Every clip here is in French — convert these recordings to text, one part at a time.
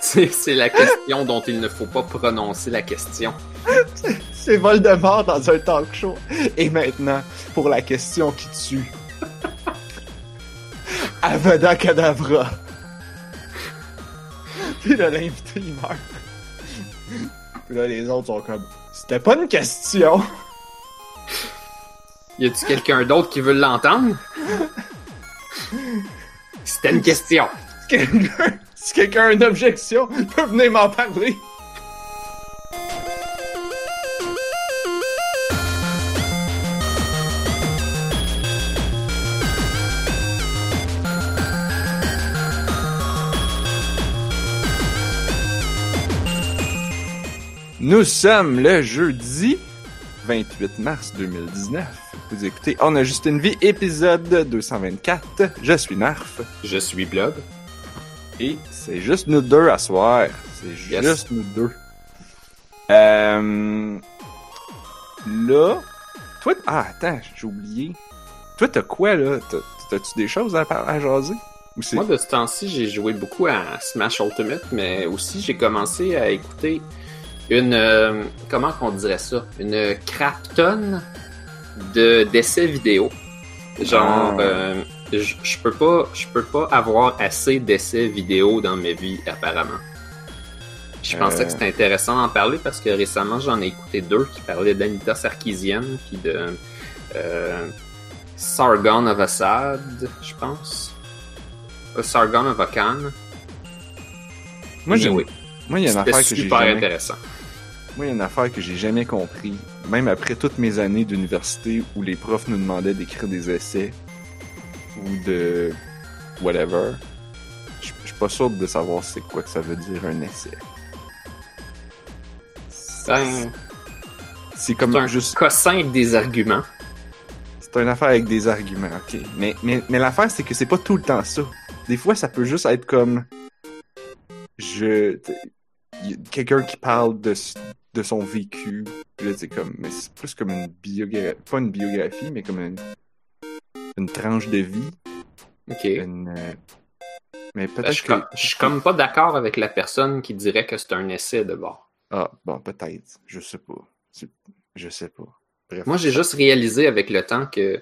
C'est la question dont il ne faut pas prononcer la question. C'est Voldemort dans un talk show. Et maintenant, pour la question qui tue. Avada Kedavra. Puis là, l'invité, il meurt. Puis là, les autres sont comme... C'était pas une question. Y a-tu quelqu'un d'autre qui veut l'entendre? C'était une question. Quelqu'un si quelqu'un a une objection, peut venir m'en parler. Nous sommes le jeudi 28 mars 2019. Vous écoutez On a juste une vie, épisode 224. Je suis Narf. Je suis Blob. Et c'est juste nous deux à soir. C'est Yes. juste nous deux. Euh... Là... Toi... Ah, attends, j'ai oublié. Toi, t'as quoi, là? T'as- T'as-tu des choses à, jaser? Moi, de ce temps-ci, j'ai joué beaucoup à Smash Ultimate, mais aussi j'ai commencé à écouter une. euh, comment qu'on dirait ça? Une craptonne de d'essais vidéo. Genre, Ah. euh, je je peux pas, je peux pas avoir assez d'essais vidéo dans ma vie, apparemment. Je pensais Euh. que c'était intéressant d'en parler parce que récemment j'en ai écouté deux qui parlaient d'Anita Sarkeesian puis de euh, Sargon of Assad, je pense. Euh, Sargon of Akan. Moi, j'ai... oui. Moi, il y a une affaire que j'ai jamais... intéressant. Moi, il y a une affaire que j'ai jamais compris. Même après toutes mes années d'université où les profs nous demandaient d'écrire des essais ou de whatever, je suis pas sûr de savoir c'est quoi que ça veut dire un essai. Ben, C'est comme C'est un juste cossin avec des arguments. C'est une affaire avec des arguments, ok. Mais, mais, mais l'affaire, c'est que c'est pas tout le temps ça. Des fois, ça peut juste être comme. Je. Quelqu'un qui parle de, de son vécu. Puis là, c'est comme. Mais c'est plus comme une biographie. Pas une biographie, mais comme une. Une tranche de vie. Ok. Une. euh, Mais peut-être je, que. je suis comme pas d'accord avec la personne qui dirait que c'est un essai de bord. Ah, bon, peut-être. Je sais pas. Je sais pas. Bref. Moi, j'ai juste réalisé avec le temps que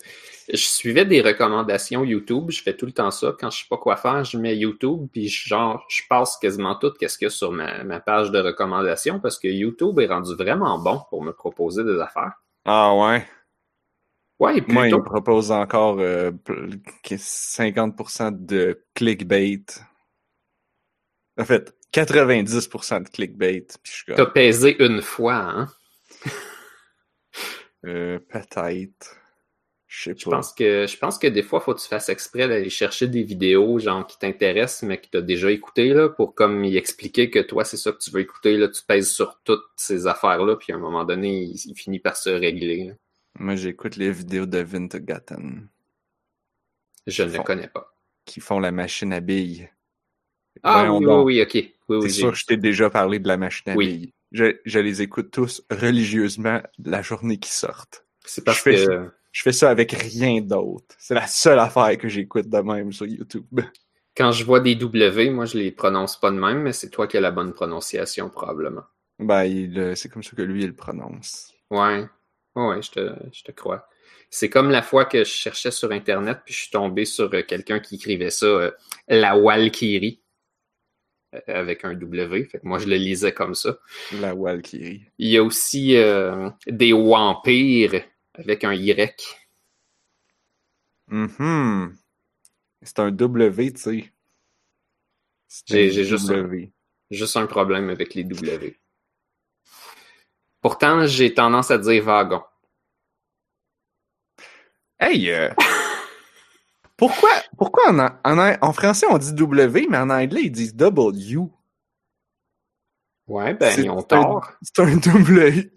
je suivais des recommandations YouTube. Je fais tout le temps ça. Quand je sais pas quoi faire, je mets YouTube, puis je- genre, je passe quasiment tout qu'est-ce qu'il y a sur ma, ma page de recommandations parce que YouTube est rendu vraiment bon pour me proposer des affaires. Ah, ouais. Ouais, Moi, il propose encore euh, pl- que 50% de clickbait. En fait, 90% de clickbait. Puis je suis T'as pesé une fois, hein? euh, peut-être. Je sais Je pas. pense que je pense que des fois, faut que tu fasses exprès d'aller chercher des vidéos genre qui t'intéressent, mais que tu as déjà écouté là, pour comme y expliquer que toi, c'est ça que tu veux écouter, là, tu pèses sur toutes ces affaires-là, puis à un moment donné, il, il finit par se régler. là. Moi, j'écoute les vidéos de Vintegatten Je ne Font- connais pas. qui font la machine à billes. Ah Voyons oui, donc. oui, oui, ok. Oui, C'est oui, sûr que je t'ai déjà parlé de la machine à Oui. billes. Je, je les écoute tous religieusement la journée qui sortent. C'est parce je fais que Je fais ça avec rien d'autre. C'est la seule affaire que j'écoute de même sur YouTube. quand je vois des W, moi, je les prononce pas de même, mais c'est toi qui as la bonne prononciation, probablement. Ben, euh, c'est comme ça que lui, il le prononce. Ouais. Ouais, je te, je te crois. C'est comme la fois que je cherchais sur Internet, puis je suis tombé sur euh, quelqu'un qui écrivait ça, euh, la Walkyrie, euh, avec un W. Fait que moi, je le lisais comme ça. La Walkyrie. Il y a aussi euh, des Wampires, avec un Y. Mhm. C'est un W, tu sais. J'ai- juste. Juste un problème avec les W. Pourtant, j'ai tendance à dire wagon. Hey! euh, pourquoi pourquoi en, en, en français on dit W, mais en anglais ils disent W? Ouais, ben, ils ont tort. C'est un W.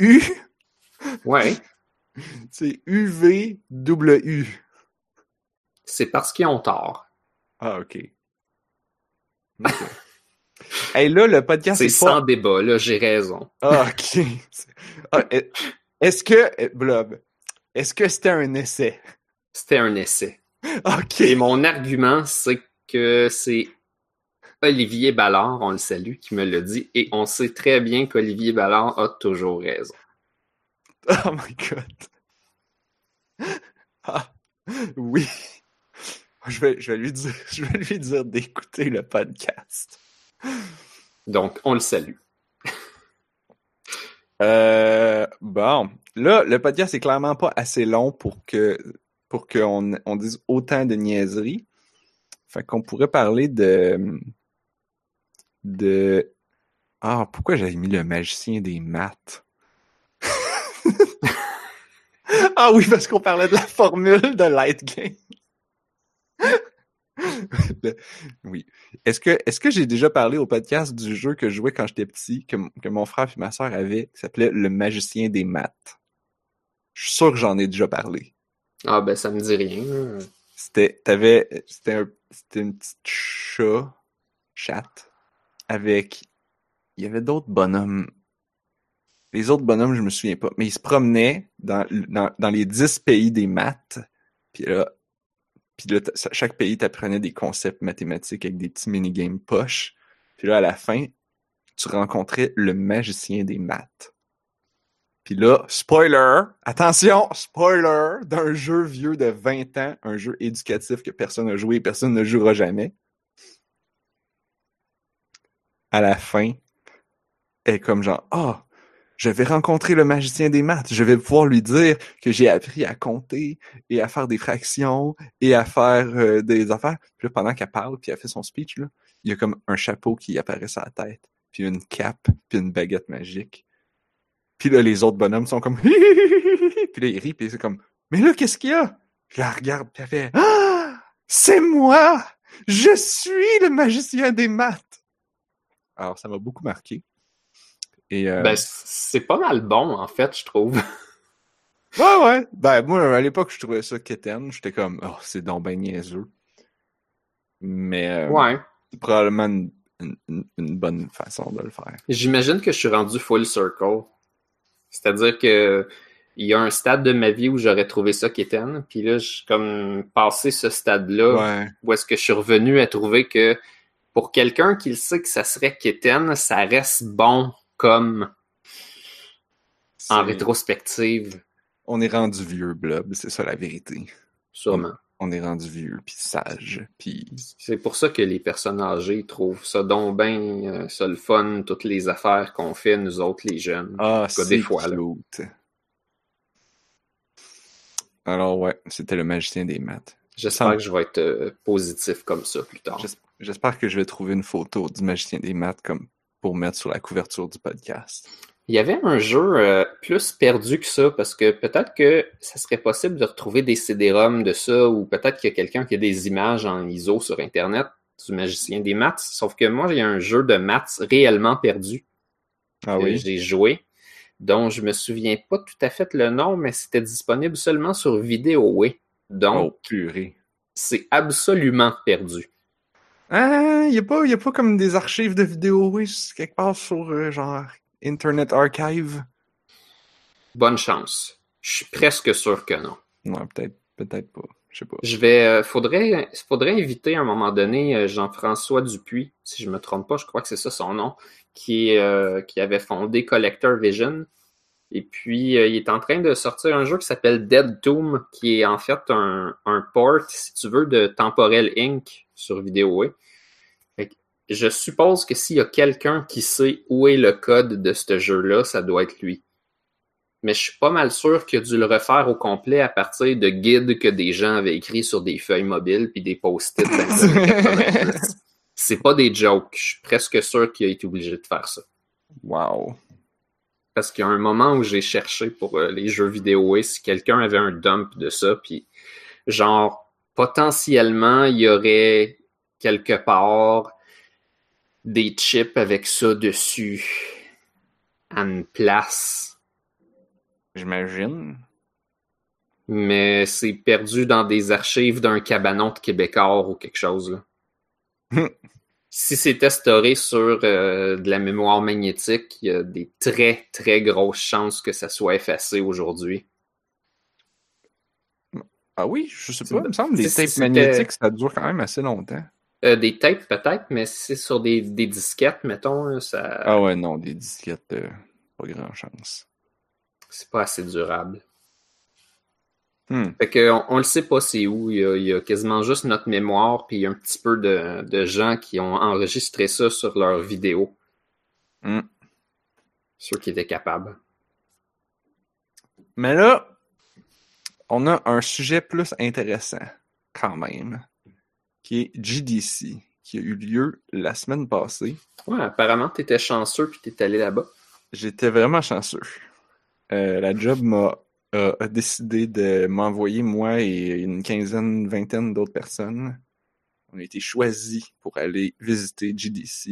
Ouais, C'est UV-W. c'est parce qu'ils ont tort. Ah, ok. Ok. hey, là, le podcast C'est est sans pas... débat, là, j'ai raison. Ah, ok. Ah, est- Est-ce que... eh, Blob, est-ce que c'était un essai? C'était un essai. Ok. Et mon argument, c'est que c'est Olivier Ballard, on le salue, qui me l'a dit, et on sait très bien qu'Olivier Ballard a toujours raison. Oh my god. Ah, oui. Je vais, je vais lui dire, je vais lui dire d'écouter le podcast. Donc, on le salue. Euh, bon, là, le podcast est clairement pas assez long pour que pour qu'on on dise autant de niaiseries. Fait qu'on pourrait parler de de ah pourquoi j'avais mis le magicien des maths? ah oui parce qu'on parlait de la formule de Light Game. oui. Est-ce que, est-ce que j'ai déjà parlé au podcast du jeu que je jouais quand j'étais petit, que, que mon frère et ma soeur avaient, qui s'appelait Le Magicien des Maths? Je suis sûr que j'en ai déjà parlé. Ah, ben, ça me dit rien. C'était, t'avais, c'était un, c'était une petite chat, chatte, avec, il y avait d'autres bonhommes. Les autres bonhommes, je me souviens pas, mais ils se promenaient dans, dans, dans les dix pays des maths, puis là, puis là, chaque pays t'apprenait des concepts mathématiques avec des petits minigames poches. Puis là, à la fin, tu rencontrais le magicien des maths. Puis là, spoiler, attention, spoiler d'un jeu vieux de 20 ans, un jeu éducatif que personne n'a joué et personne ne jouera jamais. À la fin, est comme genre, ah, je vais rencontrer le magicien des maths. Je vais pouvoir lui dire que j'ai appris à compter et à faire des fractions et à faire euh, des affaires. Puis là, pendant qu'elle parle, puis elle fait son speech, il y a comme un chapeau qui apparaît sur la tête, puis une cape, puis une baguette magique. Puis là, les autres bonhommes sont comme... puis là, ils rient, puis c'est comme... Mais là, qu'est-ce qu'il y a? Puis elle regarde, puis elle fait... Ah! C'est moi! Je suis le magicien des maths! Alors, ça m'a beaucoup marqué. Euh, ben, c'est pas mal bon, en fait, je trouve. ouais, ouais. Ben, moi, à l'époque, je trouvais ça quétaine. J'étais comme, oh, c'est donc ben niaiseux. Mais, euh, ouais. probablement une, une, bonne façon de le faire. J'imagine que je suis rendu full circle. C'est-à-dire que il y a un stade de ma vie où j'aurais trouvé ça quétaine, puis là, je comme passé ce stade-là, ouais. où est-ce que je suis revenu à trouver que pour quelqu'un qui sait que ça serait quétaine, ça reste bon comme en rétrospective. On est rendu vieux, Blob, c'est ça la vérité. Sûrement. On, est rendu vieux, puis sage, puis... C'est pour ça que les personnes âgées trouvent ça donc bien euh, ça le fun, toutes les affaires qu'on fait, nous autres, les jeunes. Ah, c'est des fois, là. Alors ouais, c'était le magicien des maths. J'espère que je vais être euh, positif comme ça plus tard. J'espère que je vais trouver une photo du magicien des maths comme pour mettre sur la couverture du podcast. Il y avait un jeu euh, plus perdu que ça, parce que peut-être que ça serait possible de retrouver des CD-ROM de ça, ou peut-être qu'il y a quelqu'un qui a des images en ISO sur Internet du magicien des maths. Sauf que moi, il y a un jeu de maths réellement perdu. Ah oui? J'ai joué, dont je me souviens pas tout à fait le nom, mais c'était disponible seulement sur VideoWay. Donc, oh, c'est absolument perdu. Ah, il n'y a, pas, y a pas comme des archives de vidéos, oui, quelque part sur euh, genre Internet Archive. Bonne chance. Je suis presque sûr que non. Non, peut-être peut-être pas. Je sais pas. Je vais. Euh, faudrait, faudrait inviter à un moment donné euh, Jean-François Dupuis, si je me trompe pas, je crois que c'est ça son nom, qui, qui avait fondé Collector Vision. Et puis, il est en train de sortir un jeu qui s'appelle Dead Tomb, qui est en fait un, un port, si tu veux, de Temporel Inc. sur vidéo je suppose que s'il y a quelqu'un qui sait où est le code de ce jeu-là, ça doit être lui. Mais je suis pas mal sûr qu'il a dû le refaire au complet à partir de guides que des gens avaient écrits sur des feuilles mobiles puis des post-it C'est pas des jokes. Je suis presque sûr qu'il a été obligé de faire ça. Wow. Parce qu'il y a un moment où j'ai cherché pour euh, les jeux vidéo et si quelqu'un avait un dump de ça, puis genre potentiellement il y aurait quelque part des chips avec ça dessus à une place. J'imagine. Mais c'est perdu dans des archives d'un cabanon de Québécois ou quelque chose. Là. si c'était storé sur euh, de la mémoire magnétique, il y a des très très grosses chances que ça soit effacé aujourd'hui. Ah oui, je sais pas. Il me semble que les tapes magnétiques, ça dure quand même assez longtemps. Euh, des tapes peut-être, mais si c'est sur des, des disquettes, mettons, ça. Ah ouais, non, des disquettes, euh, pas grand chance. C'est pas assez durable. Hmm. Fait que on, on le sait pas c'est où. Il y, a, il y a quasiment juste notre mémoire, puis il y a un petit peu de, de gens qui ont enregistré ça sur leurs vidéos. Hmm. Ceux qui étaient capables. Mais là, on a un sujet plus intéressant, quand même, qui est GDC, qui a eu lieu la semaine passée. Ouais, apparemment, t'étais chanceux puis t'es allé là-bas. J'étais vraiment chanceux. Euh, la job m'a a, a décidé de m'envoyer, moi et une quinzaine, une vingtaine d'autres personnes. On a été choisis pour aller visiter GDC.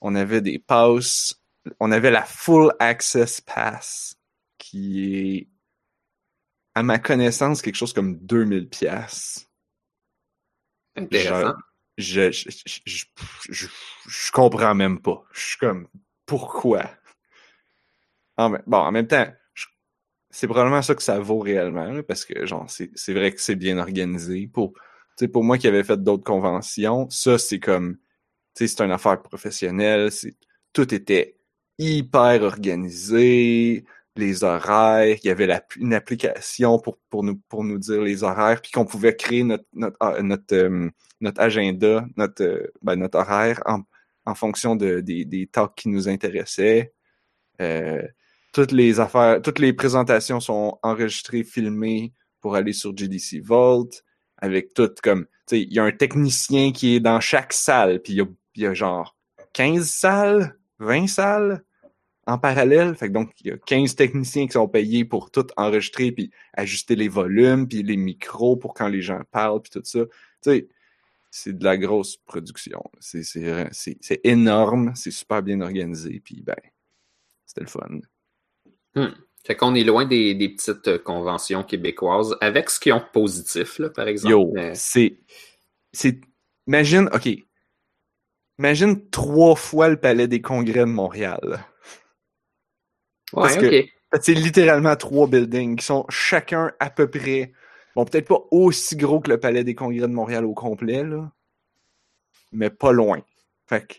On avait des passes. On avait la Full Access Pass, qui est, à ma connaissance, quelque chose comme 2000 pièces. Intéressant. Je, je, je, je, je, je comprends même pas. Je suis comme, pourquoi? Bon, en même temps, je- c'est probablement ça que ça vaut réellement, là, parce que, genre, c'est c'est vrai que c'est bien organisé. Pour, pour moi qui avait fait d'autres conventions, ça, c'est comme, tu sais, c'est une affaire professionnelle, c'est, tout était hyper organisé, les horaires, il y avait la- une application pour, pour, nous, pour nous dire les horaires, puis qu'on pouvait créer notre, notre, ah, notre, notre agenda, notre, euh, ben, notre horaire en, en fonction de, des, des talks qui nous intéressaient. Euh, toutes les affaires, toutes les présentations sont enregistrées, filmées pour aller sur GDC Vault, avec tout comme, tu sais, il y a un technicien qui est dans chaque salle, puis il y a, il y a genre 15 salles, 20 salles? En parallèle. Fait que donc, il y a 15 techniciens qui sont payés pour tout enregistrer, puis ajuster les volumes, puis les micros pour quand les gens parlent, puis tout ça. Tu sais, c'est de la grosse production. C'est c'est- énorme, c'est super bien organisé, puis ben, c'était le fun. Hmm. Fait qu'on est loin des, des petites euh, conventions québécoises, avec ce qu'ils ont positif, là, par exemple. Yo, mais- c'est. C'est. Imagine, OK. Imagine trois fois le palais des congrès de Montréal. Parce Ouais, que C'est littéralement trois buildings qui sont chacun à peu près. Bon, peut-être pas aussi gros que le palais des congrès de Montréal au complet, là. Mais pas loin. Fait que.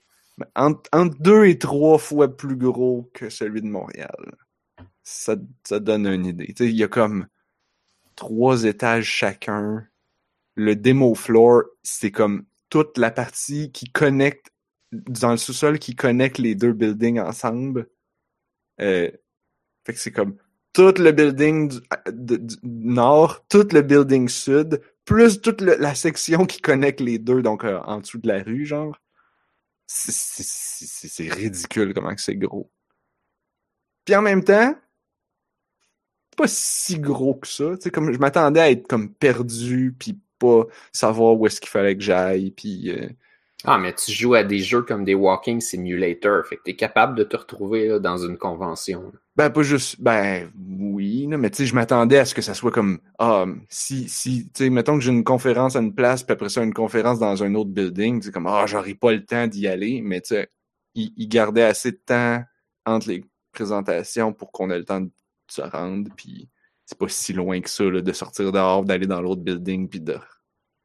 Entre, entre deux et trois fois plus gros que celui de Montréal. Ça, ça donne une idée. Tu sais, il y a comme trois étages chacun. Le demo floor, c'est comme toute la partie qui connecte dans le sous-sol qui connecte les deux buildings ensemble. Euh, fait que c'est comme tout le building du, de- du nord, tout le building sud, plus toute le- la section qui connecte les deux, donc euh, en dessous de la rue, genre. C'est- ridicule comment c'est gros. Puis en même temps, pas si gros que ça. Tu sais, comme je m'attendais à être comme perdu, puis pas savoir où est-ce qu'il fallait que j'aille, puis euh, Ah, mais tu joues à des jeux comme des Walking Simulator, fait que t'es capable de te retrouver là, dans une convention. Ben, pas juste, ben, oui, mais tu sais, je m'attendais à ce que ça soit comme, ah, si, si, tu sais, mettons que j'ai une conférence à une place, puis après ça, une conférence dans un autre building, c'est comme, ah, j'aurais pas le temps d'y aller, mais tu sais, il gardait assez de temps entre les présentations pour qu'on ait le temps de se rendre, puis c'est pas si loin que ça, là, de sortir dehors, d'aller dans l'autre building, puis de,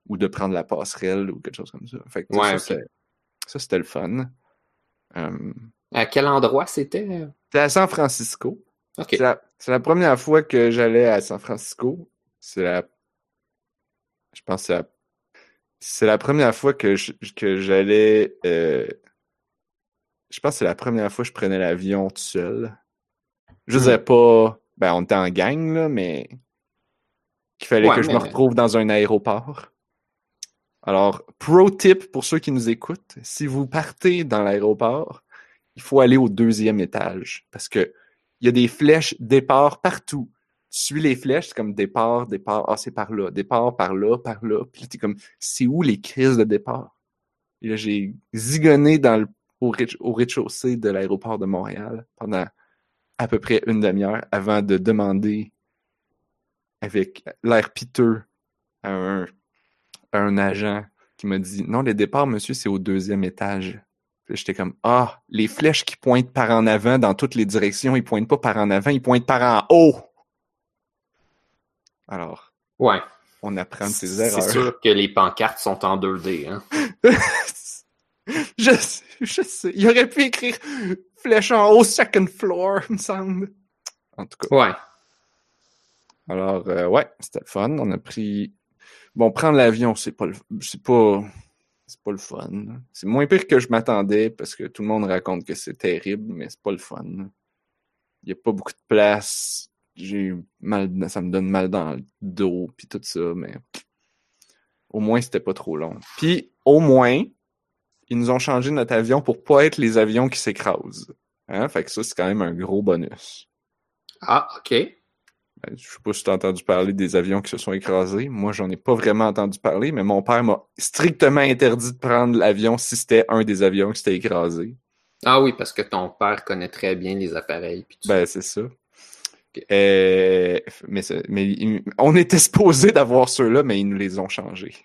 ou de prendre la passerelle, ou quelque chose comme ça. Fait que, tu sais, Ouais, ça, c'était le fun. Euh, À quel endroit c'était? c'était à San Francisco. C'est la, première fois que j'allais à San Francisco. C'est la. Je pense que c'est la. Première fois que je- que j'allais. euh, Je pense que c'est la première fois que je prenais l'avion tout seul. Je Hmm. disais pas. Ben, on était en gang, là, mais. Qu'il fallait Ouais, que je me retrouve dans un aéroport. Alors, pro tip pour ceux qui nous écoutent, si vous partez dans l'aéroport, il faut aller au deuxième étage parce que il y a des flèches départ partout. Tu suis les flèches, c'est comme départ, départ, ah, c'est par là, départ, par là, par là. Puis t'es comme, c'est où les crises de départ? Et là, j'ai zigonné dans le, au rez- au rez-de-chaussée de l'aéroport de Montréal pendant à peu près une demi-heure avant de demander avec l'air piteux à un, un agent qui m'a dit Non, les départs, monsieur, c'est au deuxième étage. Puis j'étais comme Ah, les flèches qui pointent par en avant dans toutes les directions, ils pointent pas par en avant, ils pointent par en haut. Alors, Ouais. on apprend de ses C'est erreurs. sûr que les pancartes sont en 2D. Hein? je, sais, je sais. Il aurait pu écrire flèche en haut, second floor, il me semble. En tout cas. Ouais. Alors, euh, ouais, c'était le fun. On a pris. Bon, prendre l'avion, c'est pas. C'est pas. C'est pas le fun. C'est moins pire que je m'attendais parce que tout le monde raconte que c'est terrible, mais c'est pas le fun. Il y a pas beaucoup de place. J'ai mal. Ça me donne mal dans le dos puis tout ça, mais au moins c'était pas trop long. Puis au moins, ils nous ont changé notre avion pour pas être les avions qui s'écrasent. Hein? Fait que ça, c'est quand même un gros bonus. Ah, OK. Ben, je sais pas si tu as entendu parler des avions qui se sont écrasés. Moi, j'en ai pas vraiment entendu parler, mais mon père m'a strictement interdit de prendre l'avion si c'était un des avions qui s'était écrasé. Ah oui, parce que ton père connaît très bien les appareils. Puis tout Ben, c'est ça. Euh, mais on était supposé d'avoir ceux-là, mais ils nous les ont changés.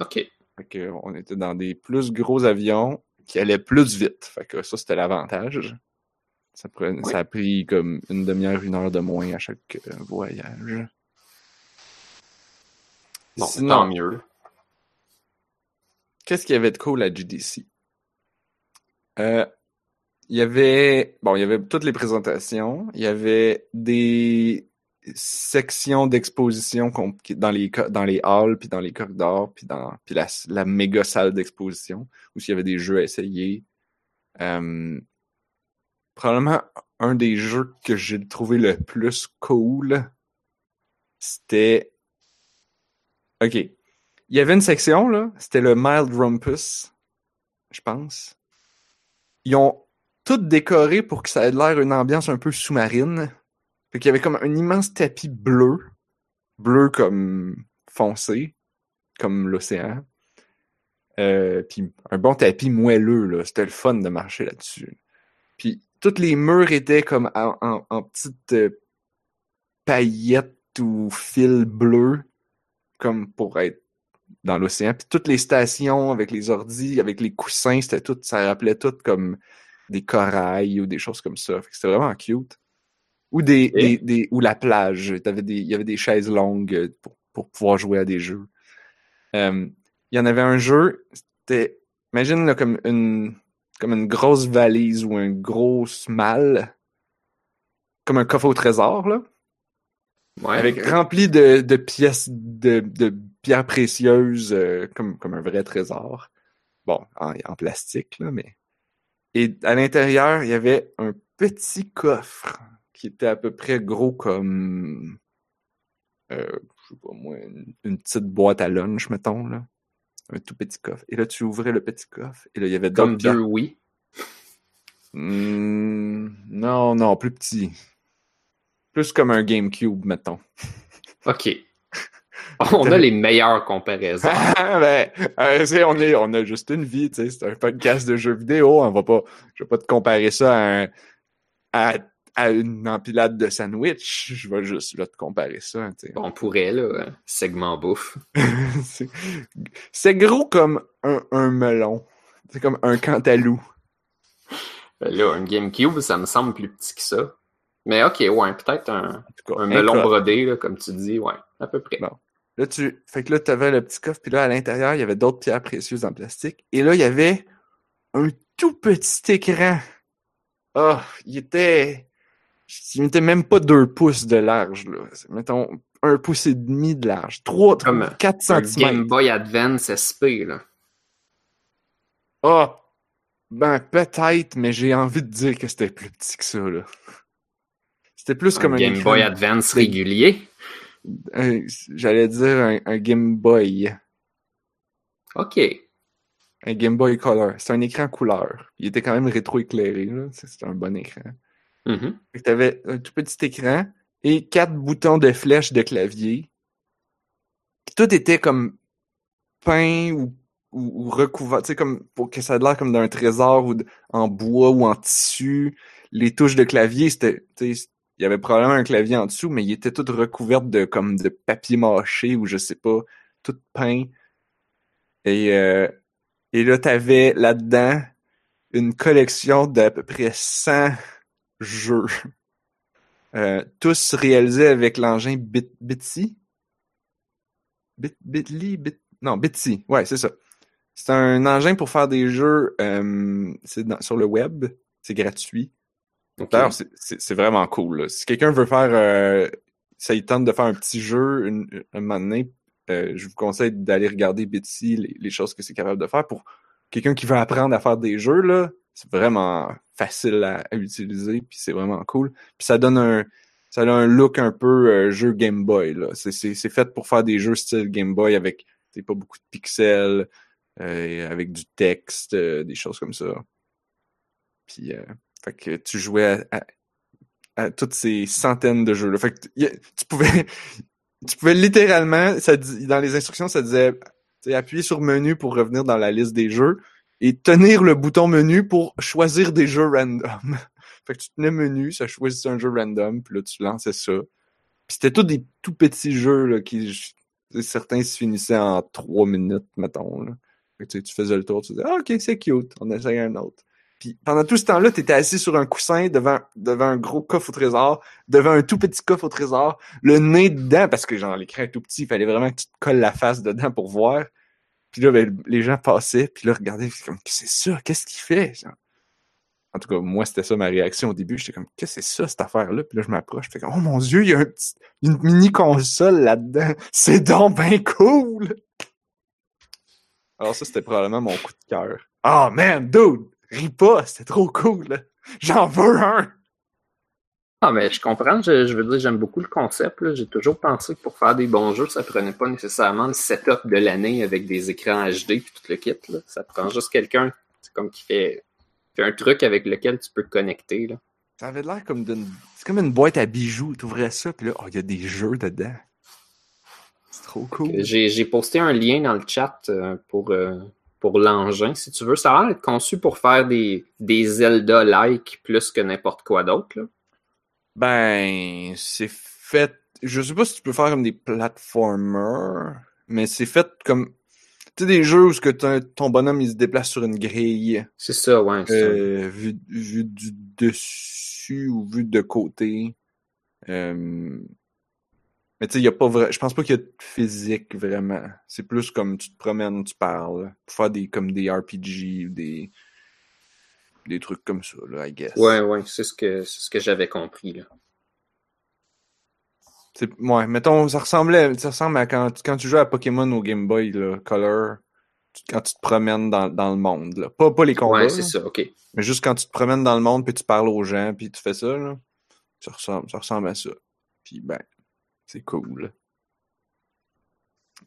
OK. Fait on était dans des plus gros avions qui allaient plus vite. Fait que ça, c'était l'avantage. Ça, prenait- Oui. ça a pris comme une demi-heure, une heure de moins à chaque euh, voyage. Bon, Sinon, tant mieux. Qu'est-ce qu'il y avait de cool à GDC? Euh, il y avait, bon, il y avait toutes les présentations, il y avait des sections d'exposition dans les, dans les halls, puis dans les corridors, puis dans puis la, la méga salle d'exposition, où il y avait des jeux à essayer. Euh, probablement un des jeux que j'ai trouvé le plus cool, c'était... Ok. Il y avait une section, là, c'était le Mild Rumpus, je pense. Ils ont tout décoré pour que ça ait l'air une ambiance un peu sous-marine. Fait qu'il y avait comme un immense tapis bleu, bleu comme foncé, comme l'océan. Euh, puis un bon tapis moelleux, là. C'était le fun de marcher là-dessus. Puis tous les murs étaient comme en, en, en petites euh, paillettes ou fils bleus, comme pour être dans l'océan. Puis toutes les stations avec les ordis, avec les coussins, c'était tout, ça rappelait tout comme des corails ou des choses comme ça. C'était vraiment cute. Ou des, Et- des, des- ou la plage. Il y avait des chaises longues euh, pour, pour pouvoir jouer à des jeux. Euh, il y en avait un jeu, c'était, imagine là, comme une, comme une grosse valise ou un gros malle, comme un coffre au trésor, là Ouais. avec rempli de, de pièces de, de pierres précieuses euh, comme, comme un vrai trésor. Bon, en, en plastique, là, mais. Et à l'intérieur, il y avait un petit coffre qui était à peu près gros comme euh, je sais pas moi, une, une petite boîte à lunch, mettons, là. Un tout petit coffre. Et là, tu ouvrais le petit coffre. Et là, il y avait d'autres Comme deux oui. Hmm, non, non, plus petit. Plus comme un GameCube, mettons. OK. On a les meilleures comparaisons. Ah, ben, euh, on, est, on a juste une vie, tu sais, c'est un podcast de jeux vidéo, on va pas, je vais pas te comparer ça à, un- à, à une empilade de sandwich, je vais juste là, te comparer ça, tu sais. On pourrait, là, segment bouffe. c'est, gros comme un, un melon, c'est comme un cantalou. Ben Là, un GameCube, ça me semble plus petit que ça. Mais OK, ouais, peut-être un, cas, melon brodé, là, comme tu dis, ouais, à peu près. Bon. Là, tu, fait que là, tu avais le petit coffre, puis là, à l'intérieur, il y avait d'autres pierres précieuses en plastique. Et là, il y avait un tout petit écran. Ah, il était, il était même pas deux pouces de large, là. Mettons, un pouce et demi de large. Trois, Comme quatre Un Game. Boy Advance SP, là. Ah, ben, peut-être, mais j'ai envie de dire que c'était plus petit que ça, là. C'était plus comme un un Game Boy Advance régulier? j'allais dire un, un Game Boy. OK. Un Game Boy Color. C'est un écran couleur. Il était quand même rétro-éclairé, là. C'est un bon écran. Mhm. Fait que t'avais un tout petit écran et quatre boutons de flèche de clavier. Tout était comme peint ou, ou, ou recouvert, tu sais, comme pour que ça ait l'air comme d'un trésor ou en bois ou en tissu. Les touches de clavier, c'était, tu il y avait probablement un clavier en dessous, mais il était tout recouvert de comme de papier mâché ou je sais pas, tout peint. Et, euh, et là, t'avais là-dedans une collection d'à peu près 100 jeux. Euh, tous réalisés avec l'engin Bit Bitsy? Bit, Bitly, Bit, non, Bitsy, ouais, c'est ça. C'est un engin pour faire des jeux euh, sur le web. C'est gratuit. D'ailleurs, c'est vraiment cool. Si quelqu'un veut faire, euh, ça il tente de faire un petit jeu une, un moment donné, euh, je vous conseille d'aller regarder Bitsy, les, les, choses que c'est capable de faire pour quelqu'un qui veut apprendre à faire des jeux là. C'est vraiment facile à, utiliser, puis c'est vraiment cool. Puis ça donne un, ça a un look un peu euh, jeu Game Boy là. C'est fait pour faire des jeux style Game Boy avec pas beaucoup de pixels, euh, avec du texte, euh, des choses comme ça. Puis, euh, fait que tu jouais à, toutes ces centaines de jeux. Là. Fait que tu pouvais, tu pouvais littéralement, ça dans les instructions, ça disait appuyer sur menu pour revenir dans la liste des jeux et tenir le bouton menu pour choisir des jeux random. fait que tu tenais menu, ça choisissait un jeu random, puis là tu lançais ça. Puis c'était tous des tout petits jeux là, qui certains se finissaient en trois minutes, mettons. Là. Tu, tu faisais le tour, tu disais ah, ok, c'est cute, on essaye un autre. Puis pendant tout ce temps-là, tu étais assis sur un coussin devant, devant un gros coffre au trésor, devant un tout petit coffre au trésor, le nez dedans, parce que genre l'écran est tout petit, il fallait vraiment que tu te colles la face dedans pour voir. Puis là, ben, les gens passaient, puis là, regardaient, comme, c'est ça? Qu'est-ce qu'il fait? En tout cas, moi, c'était ça ma réaction au début. J'étais comme, qu'est-ce que c'est ça, cette affaire-là? Puis là, je m'approche, je fais comme, oh mon Dieu, il y a un petit, une mini-console là-dedans. C'est donc bien cool! Alors ça, c'était probablement mon coup de cœur. Oh man, dude! Ris pas, c'était trop cool! J'en veux un! Ah, mais je comprends. Je, veux dire, j'aime beaucoup le concept. J'ai toujours pensé que pour faire des bons jeux, ça prenait pas nécessairement le setup de l'année avec des écrans HD et tout le kit. Là. Ça prend juste quelqu'un comme qui fait, fait, un truc avec lequel tu peux te connecter. Là. Ça avait l'air comme d'une. C'est comme une boîte à bijoux. Tu ouvrais ça, puis là, oh, il y a des jeux dedans. C'est trop cool. J'ai posté un lien dans le chat euh, pour, euh, pour l'engin, si tu veux. Ça a l'air d'être conçu pour faire des, des Zelda-like plus que n'importe quoi d'autre. Ben, c'est fait. Je sais pas si tu peux faire comme des platformers, mais c'est fait comme. Tu sais, des jeux où que ton bonhomme il se déplace sur une grille. C'est ça, ouais. Euh, vu, vu, du dessus ou vu de côté. Euh, mais tu sais, il y a pas vrai. Je pense pas qu'il y a de physique vraiment. C'est plus comme tu te promènes, tu parles. Pour faire des comme des RPG ou des. Des trucs comme ça, là, I guess. Ouais, ouais, c'est ce que c'est ce que j'avais compris là. Ouais, mettons, ça ressemblait. Ça ressemble à quand, quand tu joues à Pokémon au Game Boy, là, Color, quand tu te promènes dans, dans le monde. Là. Pas, pas les combats. Ouais, c'est ça, ok. Mais juste quand tu te promènes dans le monde, puis tu parles aux gens, puis tu fais ça, là, ça ressemble, ça ressemble à ça. Puis ben, c'est cool.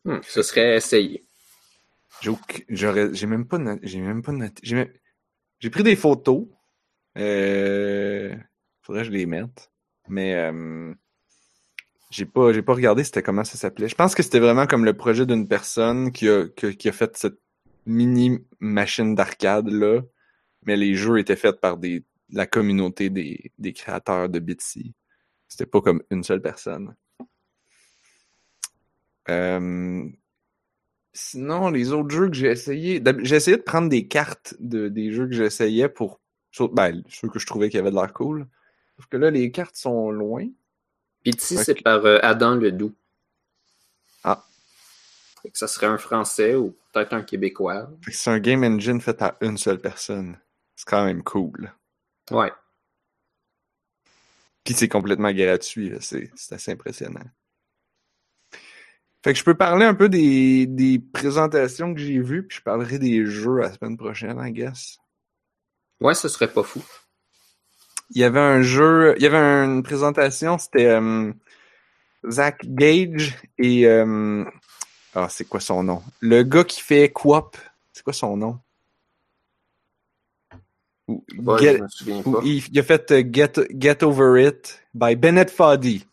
Hmm, ce serait essayé. J'ai même pas j'ai même pas J'ai pris des photos. Euh... Faudrait que je les mette. Mais euh... j'ai pas j'ai pas regardé c'était comment ça s'appelait. Je pense que c'était vraiment comme le projet d'une personne qui a, qui, a fait cette mini machine d'arcade là. Mais les jeux étaient faits par des la communauté des, des créateurs de Bitsy. C'était pas comme une seule personne. Euh, sinon, les autres jeux que j'ai essayé, j'ai essayé de prendre des cartes de, des jeux que j'essayais pour ben, ceux que je trouvais qui avaient de l'air cool. Sauf que là, les cartes sont loin. Ici, c'est par euh, Adam Ledoux. Ah. ça serait un Français ou peut-être un Québécois. C'est un game engine fait à une seule personne. C'est quand même cool. Ouais. Puis c'est complètement gratuit, c'est assez impressionnant. Fait que je peux parler un peu des, des présentations que j'ai vues, puis je parlerai des jeux la semaine prochaine, I guess. Ouais, ce serait pas fou. Il y avait un jeu, il y avait une présentation, c'était euh, Zach Gage et euh, ah c'est quoi son nom? Le gars qui fait Coop, c'est quoi son nom? Il, a fait euh, Get, Get Over It by Bennett Foddy.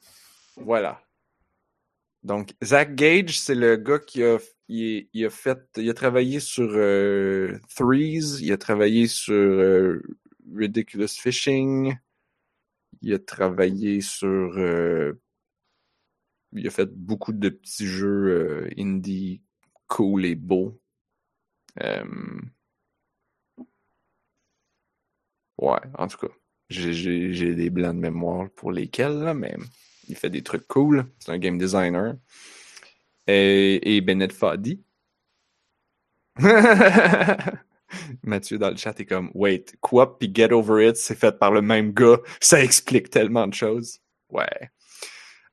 Voilà. Donc, Zach Gage, c'est le gars qui a, il, a travaillé sur euh, Threes, il a travaillé sur euh, Ridiculous Fishing, il a travaillé sur, euh, il a fait beaucoup de petits jeux indie cool et beaux. Ouais, en tout cas, j'ai des blancs de mémoire pour lesquels, là, mais il fait des trucs cool. C'est un game designer. Et, et Bennett Foddy. Mathieu dans le chat est comme Wait, quoi? Puis Get Over It, c'est fait par le même gars. Ça explique tellement de choses. Ouais.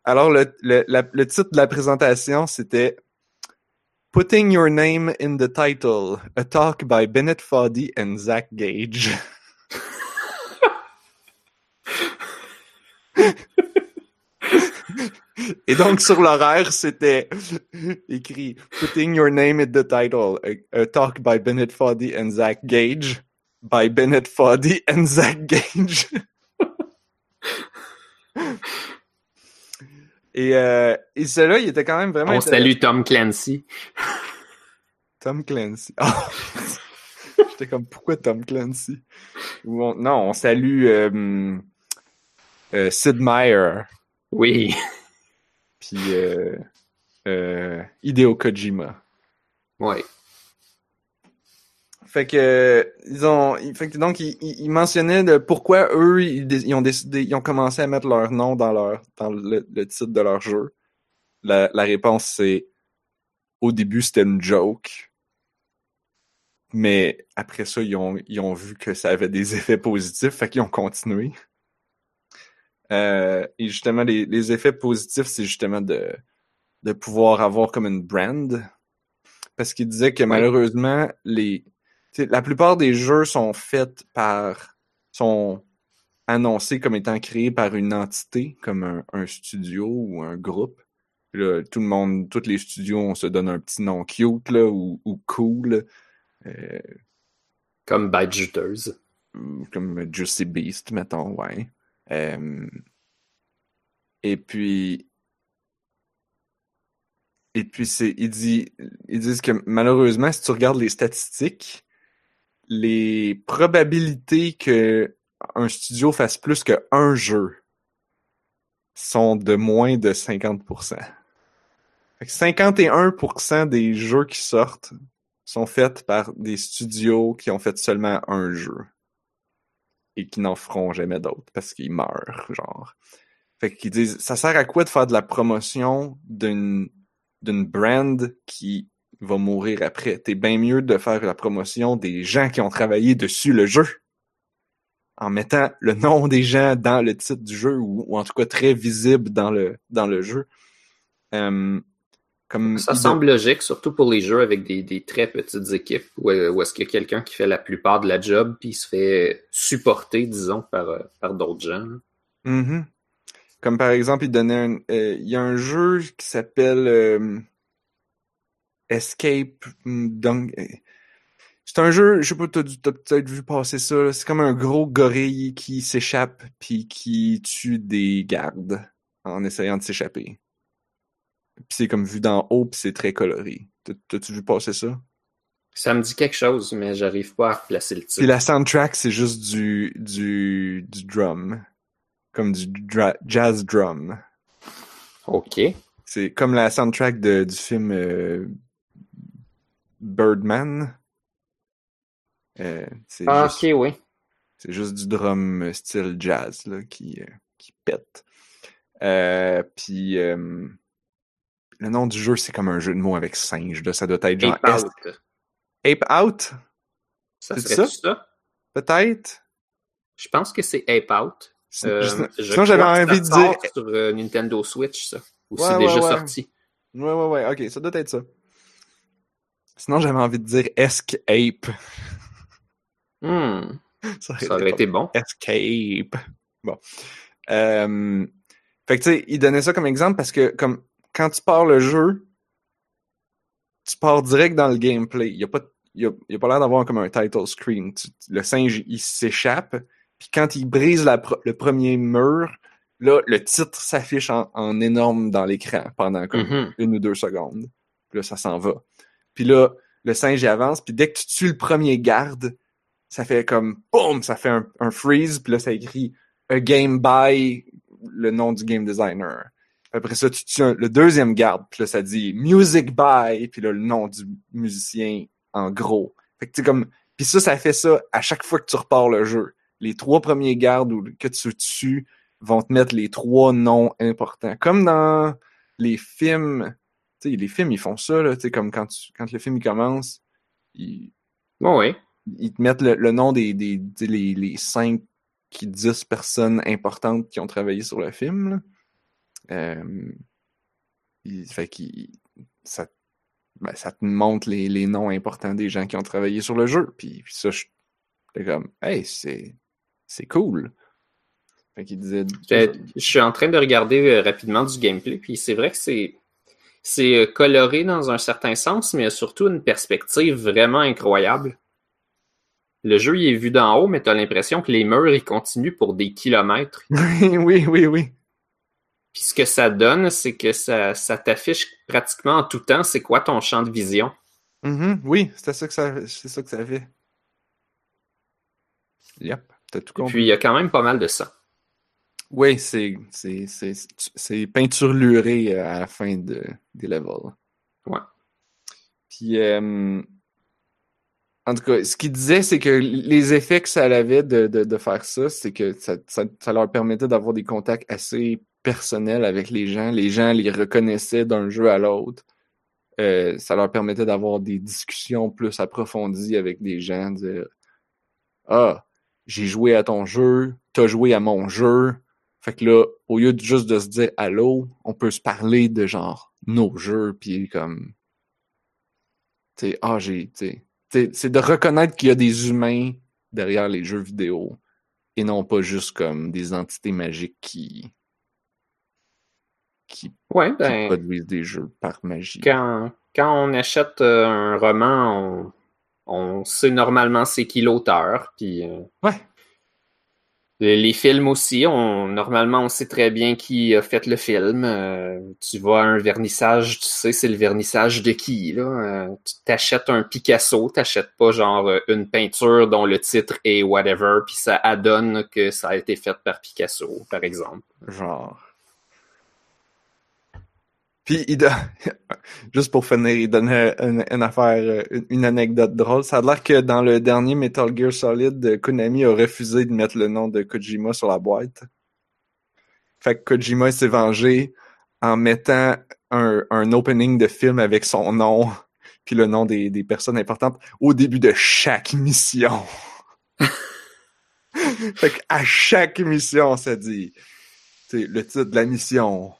Alors, le, le, le titre de la présentation, c'était Putting Your Name in the Title, a talk by Bennett Foddy and Zach Gage. Et donc, sur l'horaire, c'était écrit Putting your name in the title. A, talk by Bennett Foddy and Zach Gage. By Bennett Foddy and Zach Gage. et, euh, et celui-là, il était quand même vraiment. On salue Tom Clancy. Tom Clancy. Oh. J'étais comme, pourquoi Tom Clancy? non, on salue euh, euh, Sid Meier. Oui puis euh, euh, Hideo Kojima. Ouais. Fait que ils ont, fait que donc ils, mentionnaient de pourquoi eux ils, ont décidé, ils ont commencé à mettre leur nom dans leur dans le, titre de leur jeu. La, la réponse c'est au début c'était une joke, mais après ça ils ont ils ont vu que ça avait des effets positifs, fait qu'ils ont continué. Euh, et justement, les, les effets positifs, c'est justement de, de pouvoir avoir comme une brand. Parce qu'il disait que malheureusement, les la plupart des jeux sont faits par sont annoncés comme étant créés par une entité, comme un, un studio ou un groupe. là, tout le monde, tous les studios, on se donne un petit nom cute là, ou, ou cool. Euh, comme Bad Shooters. Comme Juicy Beast, mettons, ouais. Euh, et puis, et puis c'est, dit, ils disent que malheureusement, si tu regardes les statistiques, les probabilités que un studio fasse plus qu'un jeu sont de moins de 50%. Fait que 51% des jeux qui sortent sont faits par des studios qui ont fait seulement un jeu et qui n'en feront jamais d'autres parce qu'ils meurent, genre. Fait qu'ils disent, ça sert à quoi de faire de la promotion d'une d'une brand qui va mourir après? T'es bien mieux de faire la promotion des gens qui ont travaillé dessus le jeu en mettant le nom des gens dans le titre du jeu ou, en tout cas très visible dans le dans le jeu. Comme ça semble logique, surtout pour les jeux avec des, des très petites équipes où, où est-ce qu'il y a quelqu'un qui fait la plupart de la job puis il se fait supporter, disons, par, euh, par d'autres gens. Mm-hmm. Comme par exemple, il donnait un, euh, il y a un jeu qui s'appelle euh, Escape. Donc, c'est un jeu, je sais pas, t'as, as, peut-être vu passer ça. C'est comme un gros gorille qui s'échappe puis qui tue des gardes en essayant de s'échapper. Puis c'est comme vu d'en haut, puis c'est très coloré. T'as-tu vu passer ça? Ça me dit quelque chose, mais j'arrive pas à replacer le titre. Puis la soundtrack, c'est juste du, du, du drum. Comme du jazz drum. OK. C'est comme la soundtrack de, du film euh, Birdman. Euh, ah, ok, oui. C'est juste du drum style jazz là, qui, euh, qui pète. Euh, puis le nom du jeu, c'est comme un jeu de mots avec singe. Ça doit être genre. Ape Out. Ape Out? Ça serait ça? Peut-être. Je pense que c'est Ape Out. Euh, sinon, j'avais envie de dire. sur euh, Nintendo Switch, ça. Ou c'est déjà sorti. Ouais, ouais, ouais. Ok, ça doit être ça. Sinon, j'avais envie de dire Escape. Hmm. Ça aurait, été, bon. Escape. Bon. Euh... Fait que tu sais, il donnait ça comme exemple parce que comme quand tu pars le jeu, tu pars direct dans le gameplay. Il n'y a pas, y a, y a pas l'air d'avoir comme un title screen. le singe, il s'échappe. Puis quand il brise la, le premier mur, là, le titre s'affiche en, énorme dans l'écran pendant comme mm-hmm. une ou deux secondes. Puis là, ça s'en va. Puis là, le singe il avance. Puis dès que tu tues le premier garde, ça fait comme boum, ça fait un, un freeze. Puis là, ça écrit a game by le nom du game designer. Après ça, tu tues le deuxième garde, puis là, ça dit Music by, puis là, le nom du musicien en gros. Fait que tu comme. Puis ça, ça fait ça à chaque fois que tu repars le jeu. Les trois premiers gardes que tu tues vont te mettre les trois noms importants. Comme dans les films, Tu sais, les films, ils font ça, là, tu sais, comme quand, tu, quand le film il commence, ils, oui. ils te mettent le, le nom des, des, des- les, les 5 qui 10 personnes importantes qui ont travaillé sur le film. Là. Euh, il- fait qu'il ça, ben, ça te montre les, les noms importants des gens qui ont travaillé sur le jeu. Puis, puis ça, je j'étais comme Hey, c'est c'est cool. Fait qu'il disait Je, je suis en train de regarder euh, rapidement du gameplay, puis c'est vrai que c'est c'est euh, coloré dans un certain sens, mais surtout une perspective vraiment incroyable. Le jeu, il est vu d'en haut, mais t'as l'impression que les murs, ils continuent pour des kilomètres. Oui, oui, oui. Puis ce que ça donne, c'est que ça, ça t'affiche pratiquement en tout temps c'est quoi ton champ de vision. Mhm, oui, c'était ça que ça c'est ça que ça fait. Yep, t'as tout compris. Puis il y a quand même pas mal de sang. Oui, c'est c'est c'est c'est peinturluré à la fin de, des levels. Ouais. Puis euh, en tout cas, ce qu'il disait, c'est que les effets que ça avait de, de, de faire ça, c'est que ça, ça, ça leur permettait d'avoir des contacts assez personnels avec les gens. Les gens les reconnaissaient d'un jeu à l'autre. Euh, ça leur permettait d'avoir des discussions plus approfondies avec des gens, dire Ah, j'ai joué à ton jeu, t'as joué à mon jeu. Fait que là, au lieu de juste de se dire allô, on peut se parler de genre nos jeux, puis comme. Tu ah, j'ai. C'est de reconnaître qu'il y a des humains derrière les jeux vidéo et non pas juste comme des entités magiques qui. Qui, Ouais, qui ben, produisent des jeux par magie. quand, quand on achète euh, un roman, on, on sait normalement c'est qui l'auteur, puis euh, Ouais. les, les films aussi, on, normalement on sait très bien qui a fait le film. Euh, tu vas à un vernissage, tu sais c'est le vernissage de qui, là. Euh, tu t'achètes un Picasso, t'achètes pas genre une peinture dont le titre est whatever, puis ça adonne que ça a été fait par Picasso, par exemple. Genre. Puis, il don- juste pour finir, il donnait une, affaire, une, anecdote drôle. Ça a l'air que dans le dernier Metal Gear Solid, Konami a refusé de mettre le nom de Kojima sur la boîte. Fait que Kojima s'est vengé en mettant un, un opening de film avec son nom, puis le nom des, des personnes importantes au début de chaque mission. fait qu'à chaque mission, ça dit, le titre de la mission,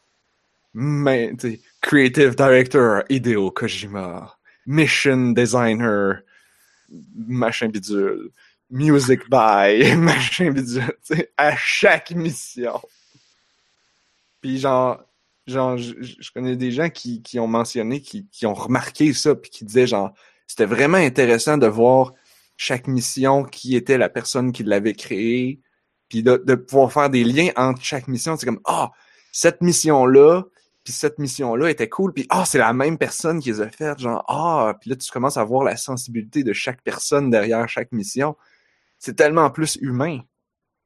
mais, Creative Director Hideo Kojima, Mission Designer, machin bidule, Music by, machin bidule, tu sais, à chaque mission. Puis genre, genre, je, je connais des gens qui, qui ont mentionné, qui, qui ont remarqué ça, puis qui disaient genre, c'était vraiment intéressant de voir chaque mission qui était la personne qui l'avait créée, puis de, de pouvoir faire des liens entre chaque mission. C'est comme, ah, cette mission-là, puis cette mission-là était cool, puis ah, c'est la même personne qui les a faites, genre, ah, puis là, tu commences à voir la sensibilité de chaque personne derrière chaque mission. C'est tellement plus humain.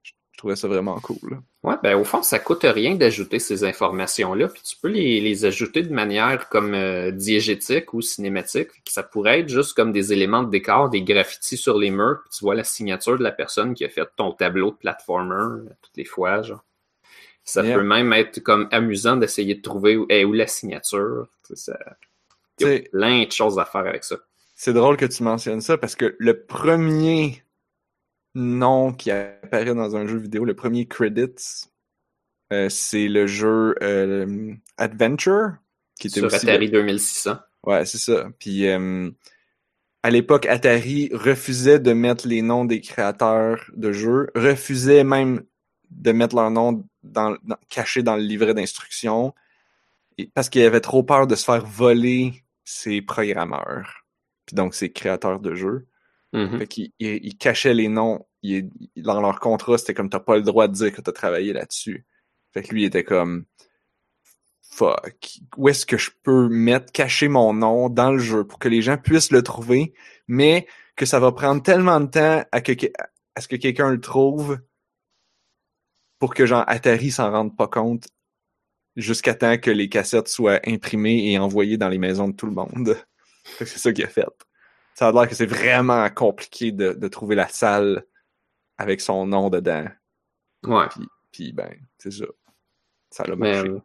Je, trouvais ça vraiment cool. Ouais, ben au fond, ça coûte rien d'ajouter ces informations-là, puis tu peux les, les ajouter de manière comme euh, diégétique ou cinématique. Ça pourrait être juste comme des éléments de décor, des graffitis sur les murs, puis tu vois la signature de la personne qui a fait ton tableau de platformer euh, toutes les fois, genre. Ça Yeah. peut même être comme amusant d'essayer de trouver où est la signature. Ça... Il y a plein de choses à faire avec ça. C'est drôle que tu mentionnes ça parce que le premier nom qui apparaît dans un jeu vidéo, le premier credits, euh, c'est le jeu euh, Adventure, qui était Sur aussi Atari 2600. Ouais, c'est ça. Puis euh, à l'époque, Atari refusait de mettre les noms des créateurs de jeux, refusait même de mettre leur nom dans, dans- caché dans le livret d'instruction, parce qu'il avait trop peur de se faire voler ses programmeurs, puis donc ses créateurs de jeux. Mhm. Fait qu'ils ils- ils cachaient les noms. Ils- dans leur contrat, c'était comme t'as pas le droit de dire que t'as travaillé là-dessus. Fait que lui, il était comme Fuck, où est-ce que je peux mettre, cacher mon nom dans le jeu pour que les gens puissent le trouver, mais que ça va prendre tellement de temps à, que, à ce que quelqu'un le trouve pour que genre Atari s'en rende pas compte jusqu'à temps que les cassettes soient imprimées et envoyées dans les maisons de tout le monde. C'est ça qu'il a fait. Ça a l'air que c'est vraiment compliqué de, de trouver la salle avec son nom dedans. Ouais. Puis ben, c'est ça. Ça l'a Mais, marché. euh,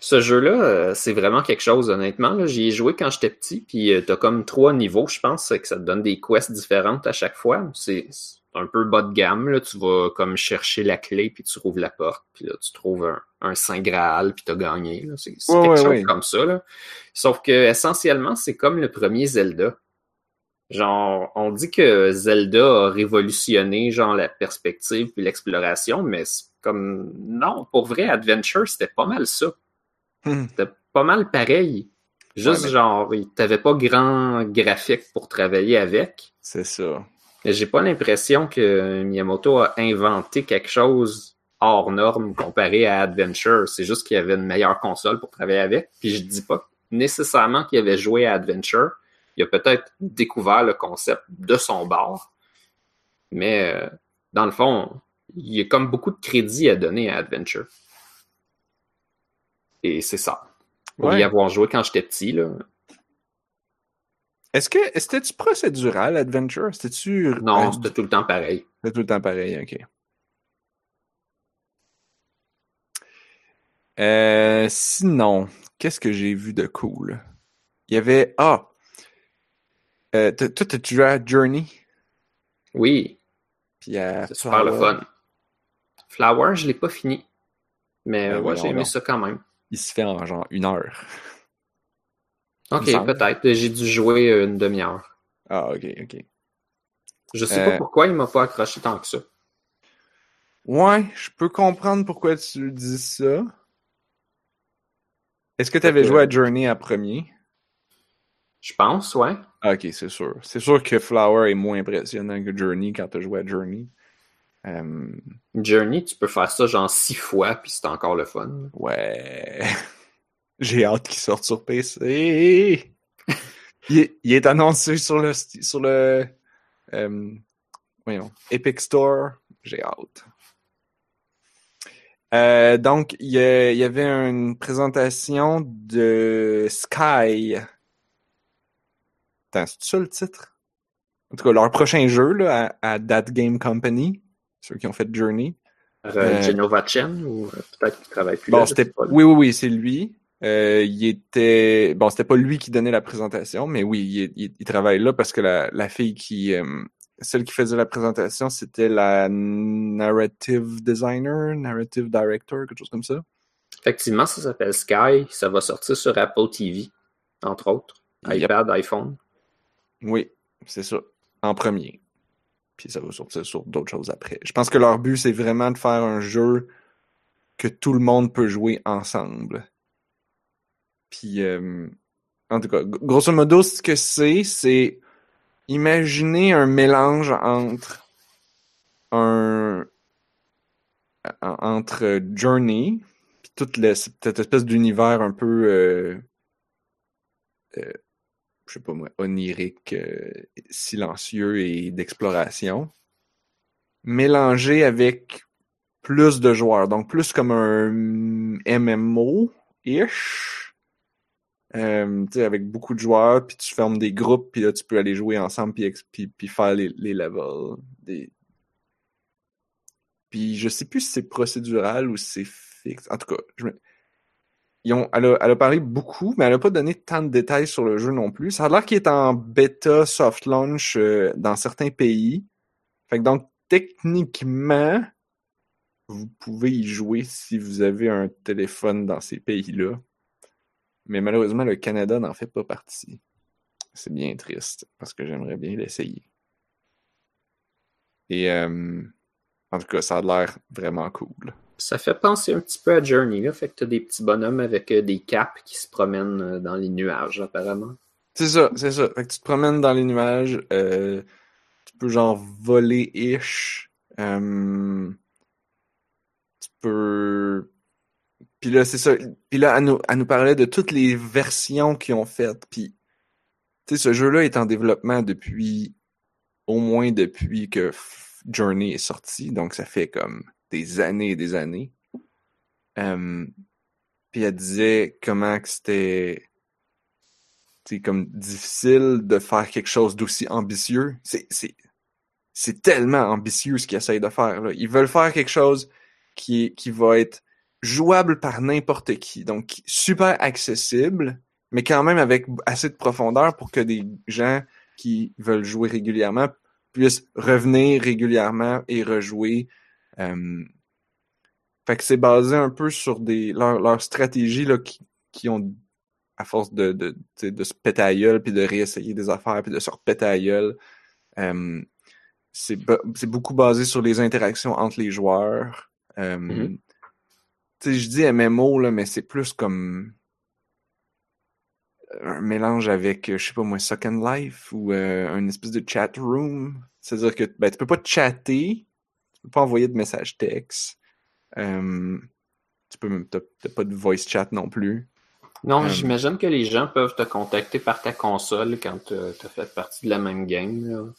Ce jeu-là, euh, c'est vraiment quelque chose, honnêtement. J'y ai joué quand j'étais petit, puis euh, t'as comme trois niveaux, je pense, que ça te donne des quests différentes à chaque fois. C'est un peu bas de gamme, là. Tu vas comme chercher la clé, puis tu rouvres la porte, puis là, tu trouves un, un Saint Graal, puis t'as gagné. C'est Ouais, quelque ouais, chose ouais. comme ça, là. Sauf que, essentiellement, c'est comme le premier Zelda. Genre, on dit que Zelda a révolutionné, genre, la perspective puis l'exploration, mais c'est comme, non, pour vrai, Adventure, c'était pas mal ça. Hmm. C'était pas mal pareil. Juste, mais- genre, t'avais pas grand graphique pour travailler avec. C'est ça. Mais J'ai pas l'impression que Miyamoto a inventé quelque chose hors norme comparé à Adventure. C'est juste qu'il y avait une meilleure console pour travailler avec. Puis je dis pas nécessairement qu'il avait joué à Adventure. Il a peut-être découvert le concept de son bord. Mais euh, dans le fond, il y a comme beaucoup de crédit à donner à Adventure. Et c'est ça. Pour Ouais. y avoir joué quand j'étais petit, là. Est-ce que c'était-tu procédural, Adventure? C'était-tu. Non, euh, c'était tout le temps pareil. C'était tout le temps pareil, ok. Euh, sinon, qu'est-ce que j'ai vu de cool? Il y avait. Ah! Euh, toi, t'as-tu joué à Journey? Oui, Puis à C'est super le fun. Flower, je l'ai pas fini. Mais Ben ouais, j'ai aimé ça quand même. Il se fait en genre une heure. Ok, peut-être. J'ai dû jouer euh, une demi-heure. Ah, ok, ok. Je sais Euh. pas pourquoi il m'a pas accroché tant que ça. Ouais, je peux comprendre pourquoi tu dis ça. Est-ce que tu avais joué à Journey à premier? Je pense, ouais. Ah, ok, c'est sûr. C'est sûr que Flower est moins impressionnant que Journey quand tu as joué à Journey. Euh, Journey, tu peux faire ça genre six fois, puis c'est encore le fun. ouais. J'ai hâte qu'il sorte sur PC. il, est, il est annoncé sur le sur le euh, voyons, Epic Store. J'ai hâte. Euh, donc, il y, avait une présentation de Sky. Attends, c'est ça le titre? En tout cas, leur prochain jeu là, à, à That Game Company, ceux qui ont fait Journey. Euh, Euh. Genova Chen, ou peut-être qu'il travaille plus Bon, là, oui, oui, oui, c'est lui. Euh, il était bon, c'était pas lui qui donnait la présentation, mais oui, il, il- il travaille là parce que la, la fille qui euh, celle qui faisait la présentation, c'était la narrative designer, narrative director, quelque chose comme ça. Effectivement, ça s'appelle Sky. Ça va sortir sur Apple TV, entre autres. Yep. iPad, iPhone. Oui, c'est ça, en premier. Puis ça va sortir sur d'autres choses après. Je pense que leur but c'est vraiment de faire un jeu que tout le monde peut jouer ensemble. Puis, euh, en tout cas, grosso modo, ce que c'est, c'est imaginer un mélange entre un en- entre Journey toute cette espèce d'univers un peu euh, euh, je sais pas moi, onirique, silencieux et d'exploration, mélangé avec plus de joueurs, donc plus comme un MMO-ish, euh, avec beaucoup de joueurs, puis tu fermes des groupes, puis là, tu peux aller jouer ensemble, puis, faire les, les levels. Puis je sais plus si c'est procédural ou si c'est fixe. En tout cas. Ils ont, elle, a, elle a parlé beaucoup, mais elle a pas donné tant de détails sur le jeu non plus. Ça a l'air qu'il est en bêta soft launch euh, dans certains pays. Fait que donc, techniquement, vous pouvez y jouer si vous avez un téléphone dans ces pays-là. Mais malheureusement, le Canada n'en fait pas partie. C'est bien triste, parce que j'aimerais bien l'essayer. Et euh, en tout cas, ça a l'air vraiment cool. Ça fait penser un petit peu à Journey, là. Fait que t'as des petits bonhommes avec euh, des capes qui se promènent euh, dans les nuages, apparemment. C'est ça, c'est ça. Fait que tu te promènes dans les nuages, euh, tu peux genre voler ish. euh, tu peux. Puis là, c'est ça. Puis là, elle nous, elle nous parlait de toutes les versions qu'ils ont faites. Puis, tu sais, ce jeu-là est en développement depuis au moins depuis que Journey est sorti. Donc, ça fait comme des années et des années. Puis elle disait comment que c'était comme difficile de faire quelque chose d'aussi ambitieux. C'est, tellement ambitieux ce qu'ils essayent de faire. Ils veulent faire quelque chose qui, qui va être jouable par n'importe qui. Donc, super accessible, mais quand même avec assez de profondeur pour que des gens qui veulent jouer régulièrement puissent revenir régulièrement et rejouer. Euh, fait que c'est basé un peu sur des leur, leur stratégie là, qui, qui ont à force de, de, de se péter à puis de réessayer des affaires, puis de se repéter à. Euh, c'est beaucoup basé sur les interactions entre les joueurs. Euh, mm-hmm. Je dis MMO, là, mais c'est plus comme un mélange avec, je sais pas moi, Second Life ou euh, une espèce de chat room. C'est-à-dire que ben, tu peux pas chatter, tu peux pas envoyer de messages texte. Euh, tu peux t'as pas de voice chat non plus. Non, euh, j'imagine que les gens peuvent te contacter par ta console quand tu as fait partie de la même game,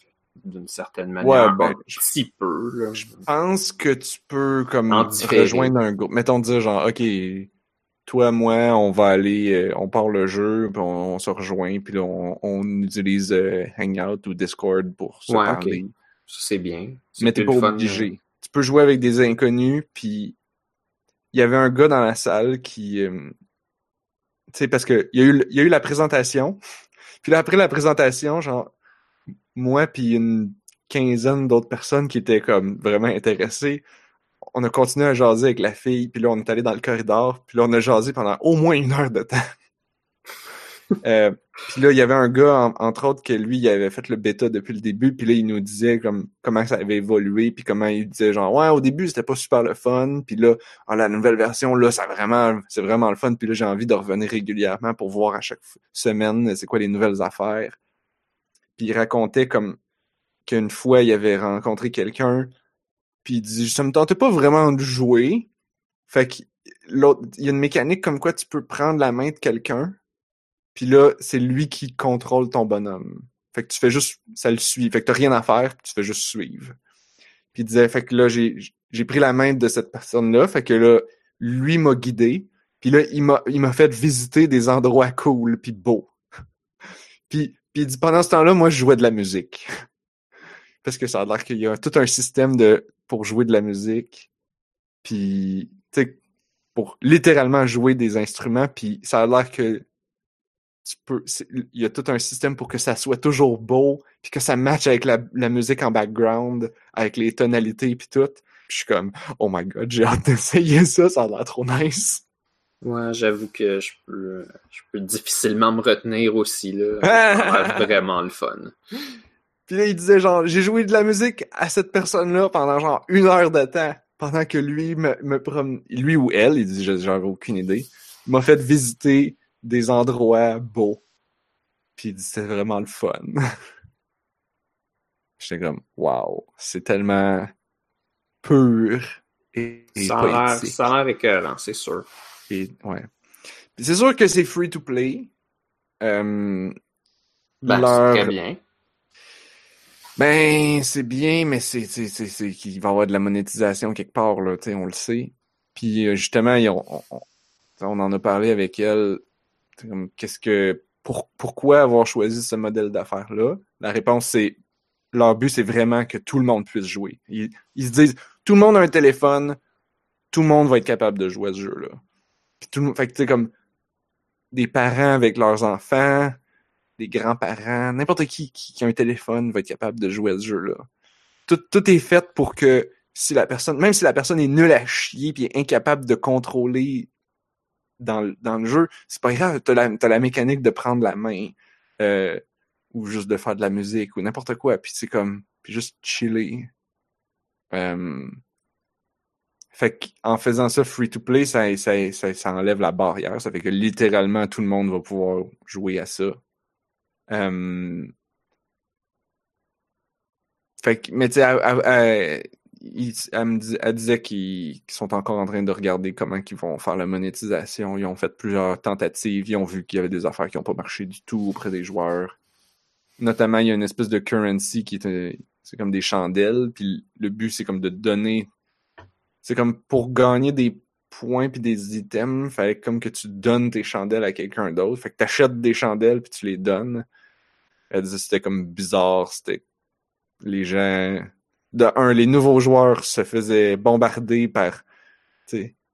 d'une certaine manière. Ouais, ben, un petit peu. Je pense que tu peux comme rejoindre un groupe. Mettons dire genre, OK, toi, moi, on va aller, euh, on part le jeu, puis on, se rejoint, puis là, on, utilise euh, Hangout ou Discord pour se ouais, parler. C'est bien. Mais t'es pas obligé. Tu peux jouer avec des inconnus, puis il y avait un gars dans la salle qui... Euh, tu sais, parce que il y, a eu, y a eu la présentation, puis là, après la présentation, genre, moi puis une quinzaine d'autres personnes qui étaient vraiment intéressées, on a continué à jaser avec la fille, puis là, on est allé dans le corridor, puis là, on a jasé pendant au moins une heure de temps. euh, puis là, il y avait un gars, entre autres, que lui, il avait fait le bêta depuis le début, puis là, il nous disait comme comment ça avait évolué, puis comment il disait genre, ouais, au début, c'était pas super le fun, puis là, en la nouvelle version, là, c'est vraiment le fun, puis là, j'ai envie de revenir régulièrement pour voir à chaque semaine c'est quoi les nouvelles affaires. Puis il racontait comme qu'une fois, il avait rencontré quelqu'un puis il dit, ça me tentait pas vraiment de jouer. Fait que l'autre, il y a une mécanique comme quoi tu peux prendre la main de quelqu'un. Puis là, c'est lui qui contrôle ton bonhomme. Fait que tu fais juste, ça le suit. Fait que t'as rien à faire, tu fais juste suivre. Puis il disait, fait que là, j'ai, j'ai pris la main de cette personne-là. Fait que là, lui m'a guidé. Puis là, il m'a, il m'a fait visiter des endroits cool puis beaux. puis, puis pendant ce temps-là, moi, je jouais de la musique. Parce que ça a l'air qu'il y a tout un système de pour jouer de la musique, puis tu sais, pour littéralement jouer des instruments, puis ça a l'air que tu peux, il y a tout un système pour que ça soit toujours beau, puis que ça matche avec la, la musique en background, avec les tonalités puis tout. je suis comme, oh my god, j'ai hâte d'essayer ça, ça a l'air trop nice. Ouais, j'avoue que je peux, je peux difficilement me retenir aussi, là. Ça vraiment le fun. Puis là, il disait genre, j'ai joué de la musique à cette personne-là pendant genre une heure de temps. Pendant que lui me, me prom... lui ou elle, il dit, j'avais aucune idée, m'a fait visiter des endroits beaux. Puis il dit, c'était vraiment le fun. J'étais comme, wow, c'est tellement pur et, et ça a l'air écœurant, c'est sûr. Et, ouais. C'est sûr que c'est free to play. Euh, ben, leur... très bien. Ben, c'est bien, mais c'est, c'est, c'est, qu'il va y avoir de la monétisation quelque part, là, tu sais, on le sait. Puis euh, justement, on, on, en a parlé avec elle. Qu'est-ce que, pour, pourquoi avoir choisi ce modèle d'affaires-là? La réponse, c'est, leur but, c'est vraiment que tout le monde puisse jouer. Ils, ils se disent, tout le monde a un téléphone, tout le monde va être capable de jouer à ce jeu-là. Tout le fait que tu comme, des parents avec leurs enfants, des grands-parents, n'importe qui, qui, a un téléphone va être capable de jouer à ce jeu-là. Tout, tout est fait pour que si la personne, même si la personne est nulle à chier puis incapable de contrôler dans, dans le jeu, c'est pas grave, t'as la, as la mécanique de prendre la main euh, ou juste de faire de la musique ou n'importe quoi, puis c'est comme, puis juste chiller. Euh, fait qu'en faisant ça free to play, ça, ça, ça, enlève la barrière. Ça fait que littéralement tout le monde va pouvoir jouer à ça. Euh... Fait que, mais tu sais, elle, elle, disait qu'ils sont encore en train de regarder comment ils vont faire la monétisation. Ils ont fait plusieurs tentatives. Ils ont vu qu'il y avait des affaires qui n'ont pas marché du tout auprès des joueurs. Notamment, il y a une espèce de currency qui est, c'est comme des chandelles. Puis le but, c'est comme de donner. C'est comme pour gagner des points puis des items, fallait comme que tu donnes tes chandelles à quelqu'un d'autre. Fait que t'achètes des chandelles puis tu les donnes. Elle disait c'était comme bizarre, c'était les gens de un les nouveaux joueurs se faisaient bombarder par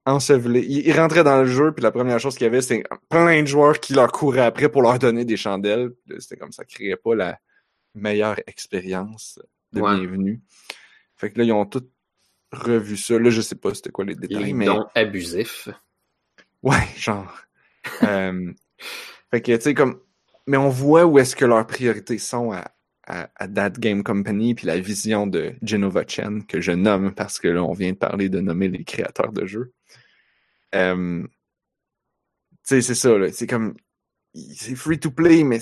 ensevelés. Ils, ils rentraient dans le jeu, puis la première chose qu'il y avait, c'était plein de joueurs qui leur couraient après pour leur donner des chandelles. C'était comme ça, créait pas la meilleure expérience de Ouais. bienvenue. Fait que là, ils ont tout revu ça. Là, je sais pas c'était quoi les détails, Les mais dons abusifs. ouais, genre. Euh, fait que, tu sais, comme. Mais on voit où est-ce que leurs priorités sont à, à, à That Game Company, puis la vision de Genova Chen, que je nomme parce que là, on vient de parler de nommer les créateurs de jeux. Euh, tu sais, c'est ça, là. C'est comme. C'est free to play, mais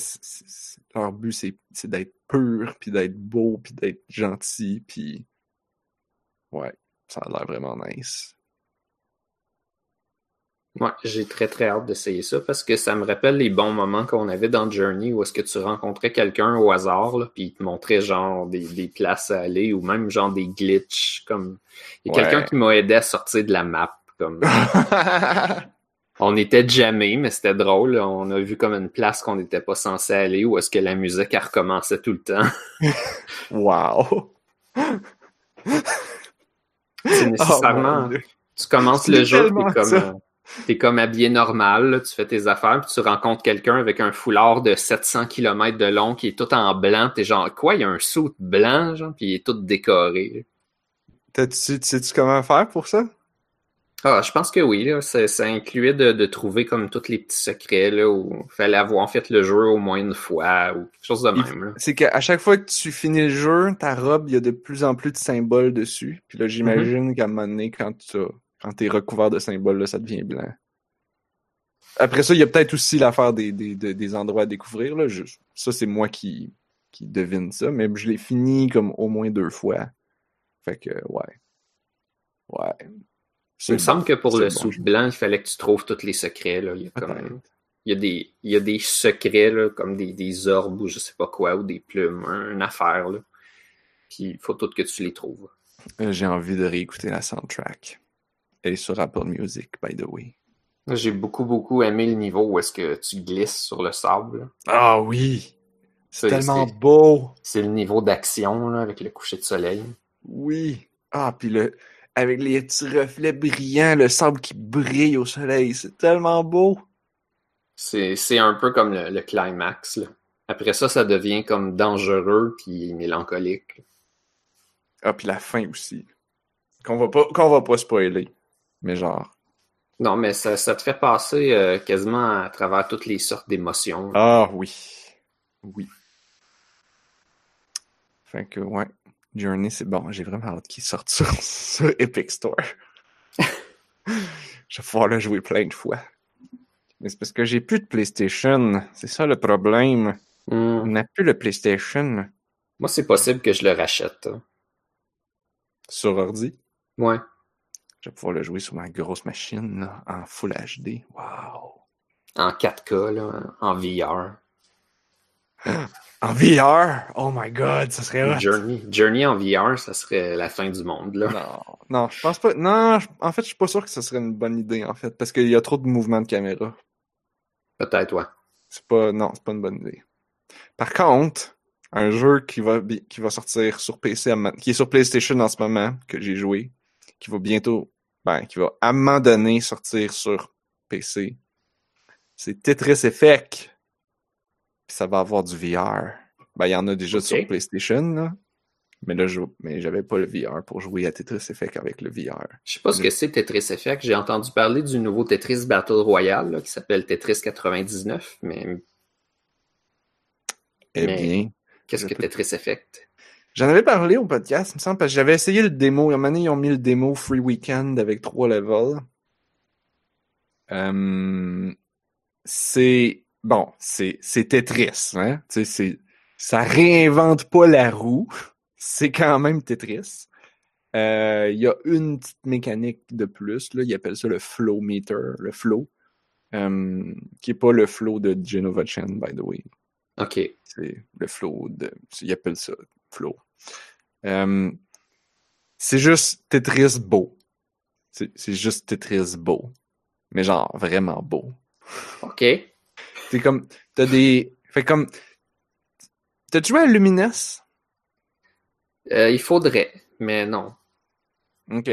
leur but, c'est c'est d'être pur, puis d'être beau, puis d'être gentil, puis. Ouais, ça a l'air vraiment nice. Ouais, j'ai très très hâte d'essayer ça parce que ça me rappelle les bons moments qu'on avait dans Journey où est-ce que tu rencontrais quelqu'un au hasard, là, puis il te montrait genre des, des places à aller ou même genre des glitches. Comme il y a Ouais. quelqu'un qui m'a aidé à sortir de la map. Comme on était jamais, mais c'était drôle. On a vu comme une place qu'on n'était pas censé aller où est-ce que la musique elle recommençait tout le temps. wow! C'est Oh, nécessairement. tu commences le jeu, tellement t'es comme, euh, comme habillé normal, là, tu fais tes affaires, puis tu rencontres quelqu'un avec un foulard de 700 km de long qui est tout en blanc. T'es genre, quoi, il y a un saut blanc, genre, puis il est tout décoré. T'as-tu, sais-tu comment faire pour ça? Ah, je pense que oui, là, ça, ça incluait de, de trouver comme tous les petits secrets, là, où fallait avoir fait le jeu au moins une fois, ou quelque chose de Il- même. C'est qu'à chaque fois que tu finis le jeu, ta robe, il y a de plus en plus de symboles dessus. Puis là, j'imagine qu'à un moment donné, quand tu quand t'es recouvert de symboles, là, ça devient blanc. Après ça, il y a peut-être aussi l'affaire des, des, des, des endroits à découvrir. Là. Je- ça, c'est moi qui, qui devine ça, mais je l'ai fini comme au moins deux fois. Fait que, ouais. Ouais. Il me semble que pour le bon jeu. blanc, il fallait que tu trouves tous les secrets, là. Il y a comme, il y a des, il y a des secrets, là, comme des, des orbes ou je sais pas quoi, ou des plumes, un- une affaire, là. Puis il faut tout que tu les trouves. Euh, J'ai envie de réécouter la soundtrack. Elle est sur Apple Music, by the way. J'ai beaucoup, beaucoup aimé le niveau où est-ce que tu glisses sur le sable. Ah oui! C'est Tellement beau! C'est le niveau d'action, avec le coucher de soleil. Oui. Ah, puis le avec les petits reflets brillants, le sable qui brille au soleil, c'est tellement beau. C'est c'est un peu comme le, le climax, là. Après ça, ça devient comme dangereux puis mélancolique. Ah, puis la fin aussi. Qu'on va pas qu'on va pas spoiler. Mais genre. Non, mais ça, ça te fait passer euh, quasiment à travers toutes les sortes d'émotions. Ah oui. Oui. Fait que ouais. Journey, c'est bon. J'ai vraiment hâte qu'il sorte sur, sur Epic Store. Je vais pouvoir le jouer plein de fois. Mais c'est parce que j'ai plus de PlayStation. C'est ça le problème. Hmm. On n'a plus le PlayStation Moi, c'est possible que je le rachète. hein. sur ordi? Ouais. Je vais pouvoir le jouer sur ma grosse machine là, en Full HD. Wow! En 4K, là, en VR. En VR! Oh my god, ça serait hot! Journey. Journey en VR, ça serait la fin du monde, là. Non, non, je pense pas. Non, je- en fait, je suis pas sûr que ce serait une bonne idée, en fait, parce qu'il y a trop de mouvements de caméra. Peut-être, ouais. C'est pas, non, c'est pas une bonne idée. Par contre, un jeu qui va, qui va sortir sur PC, qui est sur PlayStation en ce moment, que j'ai joué, qui va bientôt, ben, qui va à un moment donné sortir sur PC, c'est Tetris Effect. Puis ça va avoir du VR. Ben, il y en a déjà sur PlayStation, là. Mais là, je, mais j'avais pas le VR pour jouer à Tetris Effect avec le VR. Je sais pas ce que c'est Tetris Effect. J'ai entendu parler du nouveau Tetris Battle Royale, là, qui s'appelle Tetris 99, mais Eh Mais- bien, qu'est-ce que Tetris Effect? J'en avais parlé au podcast, il me semble, parce que j'avais essayé le démo. À un moment donné, ils ont mis le démo Free Weekend avec trois levels. Euh, c'est bon, c'est Tetris, hein. Tu sais, c'est ça réinvente pas la roue. C'est quand même Tetris. Euh, Il y a une petite mécanique de plus, là. Ils appellent ça le flow meter, le flow, euh, qui est pas le flow de Genova Chen, by the way. OK. C'est le flow de. Ils appellent ça flow. Euh, c'est juste Tetris beau. C'est juste Tetris beau. Mais genre vraiment beau. OK. C'est comme. T'as des. Fait comme. T'as joué à Lumines? Euh, il faudrait, mais non. OK.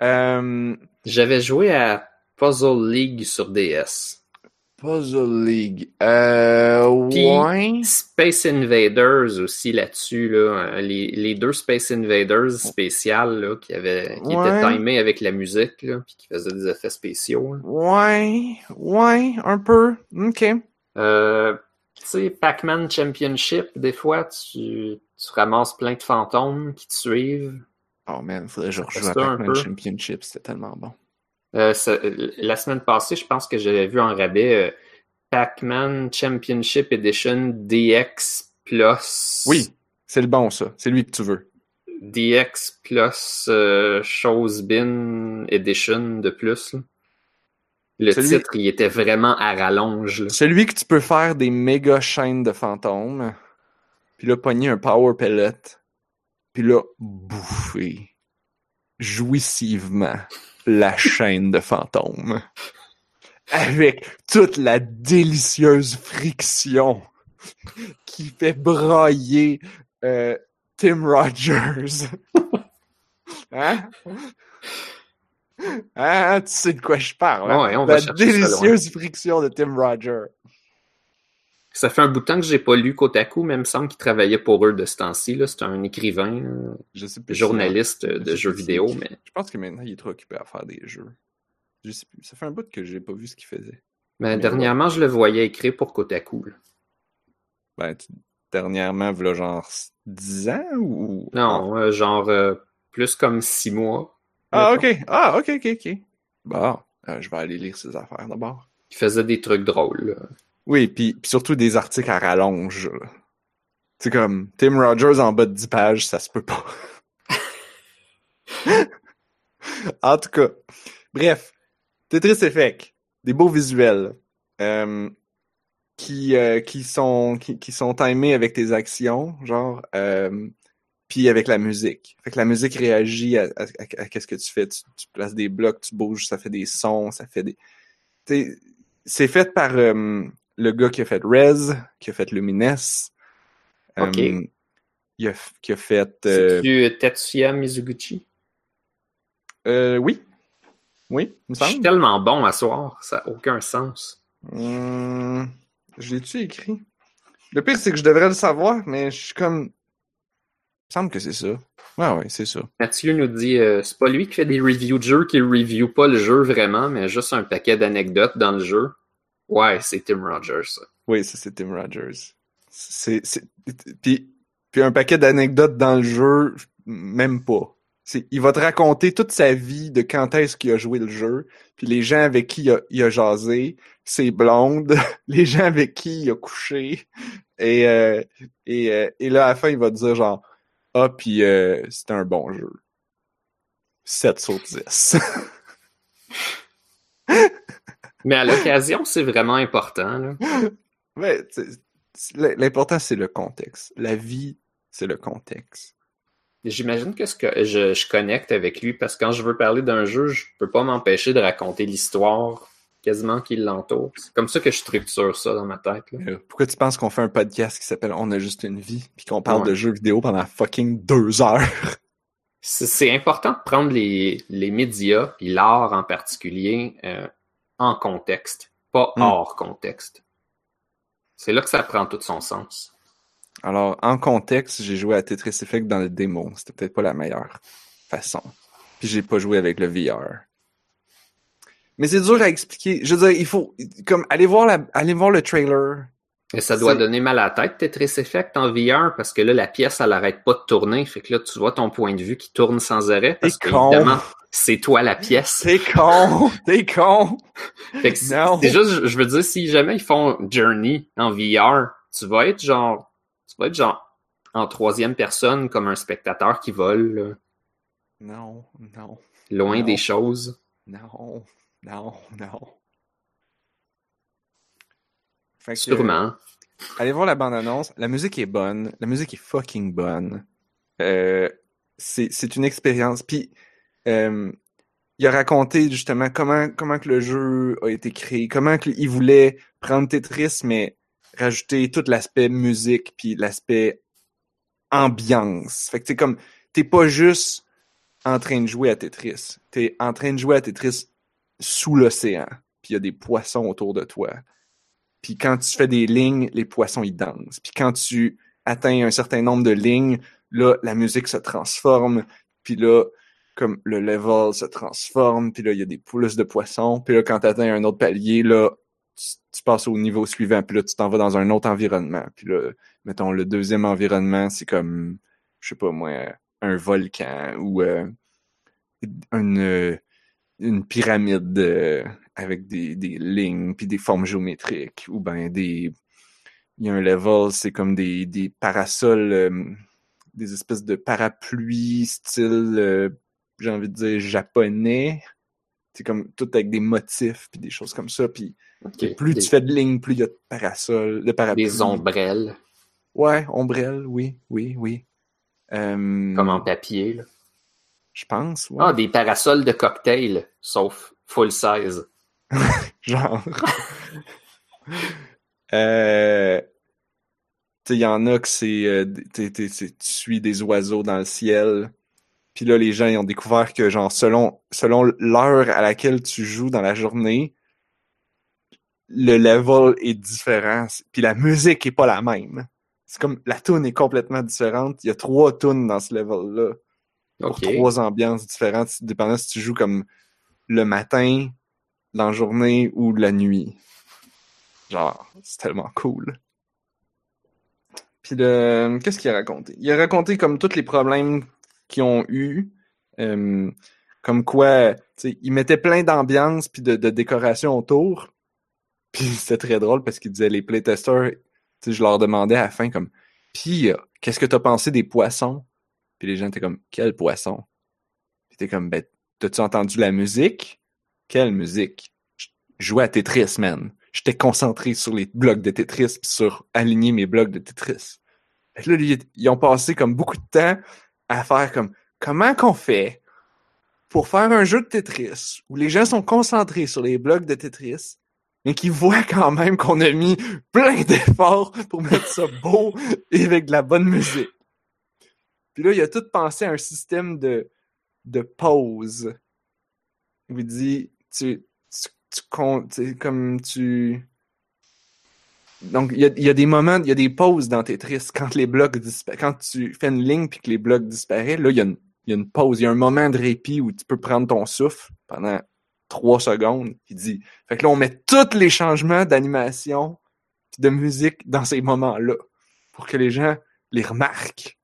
Euh, J'avais joué à Puzzle League sur DS. Puzzle League. Euh, ouais. Space Invaders aussi là-dessus, là. Les, les deux Space Invaders spéciales là, qui, avaient, qui Ouais. étaient timés avec la musique, là, puis qui faisaient des effets spéciaux. là. Ouais. Ouais, un peu. Ok. Euh, tu sais, Pac-Man Championship, des fois, tu, tu ramasses plein de fantômes qui te suivent. Oh man, faudrait que je rejoue à Pac-Man. Championship, c'était tellement bon. Euh, ça- la semaine passée, je pense que j'avais vu en rabais euh, Pac-Man Championship Edition DX Plus. Oui, c'est le bon ça. C'est lui que tu veux. DX Plus euh, Bin Edition de plus. là. Le Celui- titre, il était vraiment à rallonge. là. Celui que tu peux faire des méga chaînes de fantômes, puis là, pogner un power pellet, puis là, bouffer jouissivement la chaîne de fantômes. Avec toute la délicieuse friction qui fait brailler euh, Tim Rogers. Hein? Hein? Tu sais de quoi je parle. hein? Ouais, on va la délicieuse friction de Tim Rogers. Ça fait un bout de temps que j'ai pas lu Kotaku, mais il me semble qu'il travaillait pour eux de ce temps-ci. C'est un écrivain, là, Je sais plus journaliste je de jeux si- vidéo, mais Je pense que maintenant, il est trop occupé à faire des jeux. Je sais plus. Ça fait un bout que j'ai pas vu ce qu'il faisait. Mais Mais dernièrement, je le voyais écrire pour Kotaku. là. Ben, tu- dernièrement, v'là genre 10 ans ou... Non, euh, genre euh, plus comme six mois. Ah, mettons. ok. Ah, ok, ok, ok. Bon, euh, je vais aller lire ses affaires d'abord. Il faisait des trucs drôles. là. Oui, puis surtout des articles à rallonge. C'est comme Tim Rogers en bas de 10 pages, ça se peut pas. en tout cas, bref, Tetris Effect, des beaux visuels euh, qui euh, qui sont qui, qui sont timés avec tes actions, genre euh, puis avec la musique. Fait que la musique réagit à, à, à- à qu'est-ce que tu fais. Tu, tu places des blocs, tu bouges, ça fait des sons, ça fait des. T'sais, c'est fait par euh, le gars qui a fait Rez, qui a fait Lumines. Ok. Euh, il a, qui a fait. euh, C'est-tu Tetsuya Mizuguchi? euh, oui. Oui, il me Je suis semble. tellement bon à soir, ça n'a aucun sens. Hum, je l'ai-tu écrit? Le pire, c'est que je devrais le savoir, mais je suis comme. Il me semble que c'est ça. Ouais, ouais, c'est ça. Mathieu nous dit euh, c'est pas lui qui fait des reviews de jeux qui review pas le jeu vraiment, mais juste un paquet d'anecdotes dans le jeu. Ouais, c'est Tim Rogers, ça. Oui, ça, c'est Tim Rogers. C'est, puis, puis un paquet d'anecdotes dans le jeu, même pas. Il va te raconter toute sa vie de quand est-ce qu'il a joué le jeu, puis les gens avec qui il a, il a jasé, ses blondes, les gens avec qui il a couché, et, euh, et, euh, et là, à la fin, il va te dire genre, ah, puis euh, c'était un bon jeu. 7 sur 10. Mais à l'occasion, c'est vraiment important. Là. Ouais, l'important, c'est le contexte. La vie, c'est le contexte. J'imagine que, ce que je, je connecte avec lui parce que quand je veux parler d'un jeu, je peux pas m'empêcher de raconter l'histoire quasiment qui l'entoure. C'est comme ça que je structure ça dans ma tête. là. Euh, Pourquoi tu penses qu'on fait un podcast qui s'appelle On a juste une vie, puis qu'on parle Ouais. de jeux vidéo pendant fucking deux heures? C'est c'est important de prendre les, les médias, puis l'art en particulier, euh, en contexte, pas Hmm. hors contexte. C'est là que ça prend tout son sens. Alors, en contexte, j'ai joué à Tetris Effect dans le démo. C'était peut-être pas la meilleure façon. Puis j'ai pas joué avec le VR. Mais c'est dur à expliquer. Je veux dire, il faut, comme, aller voir la, aller voir le trailer. Et ça doit donner mal à la tête, Tetris Effect en VR, parce que là, la pièce, elle arrête pas de tourner. Fait que là, tu vois ton point de vue qui tourne sans arrêt. Parce que, évidemment, c'est toi la pièce. T'es con! T'es con! Fait que c'est Non. c'est juste, je- veux dire, si jamais ils font Journey en VR, tu vas être genre, tu vas être genre en troisième personne comme un spectateur qui vole, là, Non, non, loin Non. des choses. non, non, non. Fait que, Sûrement. Allez voir la bande-annonce. La musique est bonne. La musique est fucking bonne. Euh, c'est, c'est une expérience. Puis, euh, il a raconté justement comment, comment que le jeu a été créé, comment il voulait prendre Tetris, mais rajouter tout l'aspect musique, puis l'aspect ambiance. Fait que c'est comme, t'es pas juste en train de jouer à Tetris. T'es en train de jouer à Tetris sous l'océan, puis il y a des poissons autour de toi. Puis quand tu fais des lignes, les poissons ils dansent. Puis quand tu atteins un certain nombre de lignes, là la musique se transforme. Puis là comme le level se transforme, puis là, il y a des poules de poissons, puis là, quand tu atteins un autre palier, là, tu, passes au niveau suivant, puis là, tu t'en vas dans un autre environnement. Puis là, mettons, le deuxième environnement, c'est comme, je sais pas moi, un volcan ou euh, une, euh, une pyramide euh, avec des, des lignes, puis des formes géométriques, ou ben des... Il y a un level, c'est comme des, des parasols, des espèces de parapluies style j'ai envie de dire japonais. C'est comme tout avec des motifs puis des choses comme ça. Puis plus tu fais de lignes, plus il y a de parasols, de parapluies. Des ombrelles. Ouais, ombrelles, oui, oui, oui. Euh, comme en papier, là. Je pense, ouais. Ah, des parasols de cocktail, sauf full size. Genre. euh... il y en a que c'est, euh, tu suis des oiseaux dans le ciel. Puis là, les gens ils ont découvert que, genre, selon, selon l'heure à laquelle tu joues dans la journée, le level est différent. Puis la musique est pas la même. C'est comme la tune est complètement différente. Il y a trois tunes dans ce level-là. Pour trois ambiances différentes, dépendant si tu joues comme le matin, la journée ou la nuit. Genre, c'est tellement cool. Puis le... Qu'est-ce qu'il a raconté? Il a raconté comme tous les problèmes qu'ils ont eu. Euh, comme quoi, ils mettaient plein d'ambiance puis de, décoration autour. Puis c'était très drôle parce qu'ils disaient les playtesters, je leur demandais à la fin comme Puis qu'est-ce que t'as pensé des poissons? Puis les gens étaient comme Quel poisson? Puis t'es comme Ben, t'as-tu entendu la musique? Quelle musique? Je jouais à Tetris, man. J'étais concentré sur les blocs de Tetris puis sur aligner mes blocs de Tetris. là, ils ont passé comme beaucoup de temps à faire comme comment qu'on fait pour faire un jeu de Tetris où les gens sont concentrés sur les blocs de Tetris, mais qui voient quand même qu'on a mis plein d'efforts pour mettre ça beau et avec de la bonne musique. Puis là, il a tout pensé à un système de, pause. Il dit, tu, tu, tu comme tu, donc, il y a, des moments, il y a des pauses dans Tetris quand les blocs disparaissent. Quand tu fais une ligne puis que les blocs disparaissent, là, il y, a une, pause. Il y a un moment de répit où tu peux prendre ton souffle pendant trois secondes. Il dit, fait que là, on met tous les changements d'animation de musique dans ces moments-là pour que les gens les remarquent.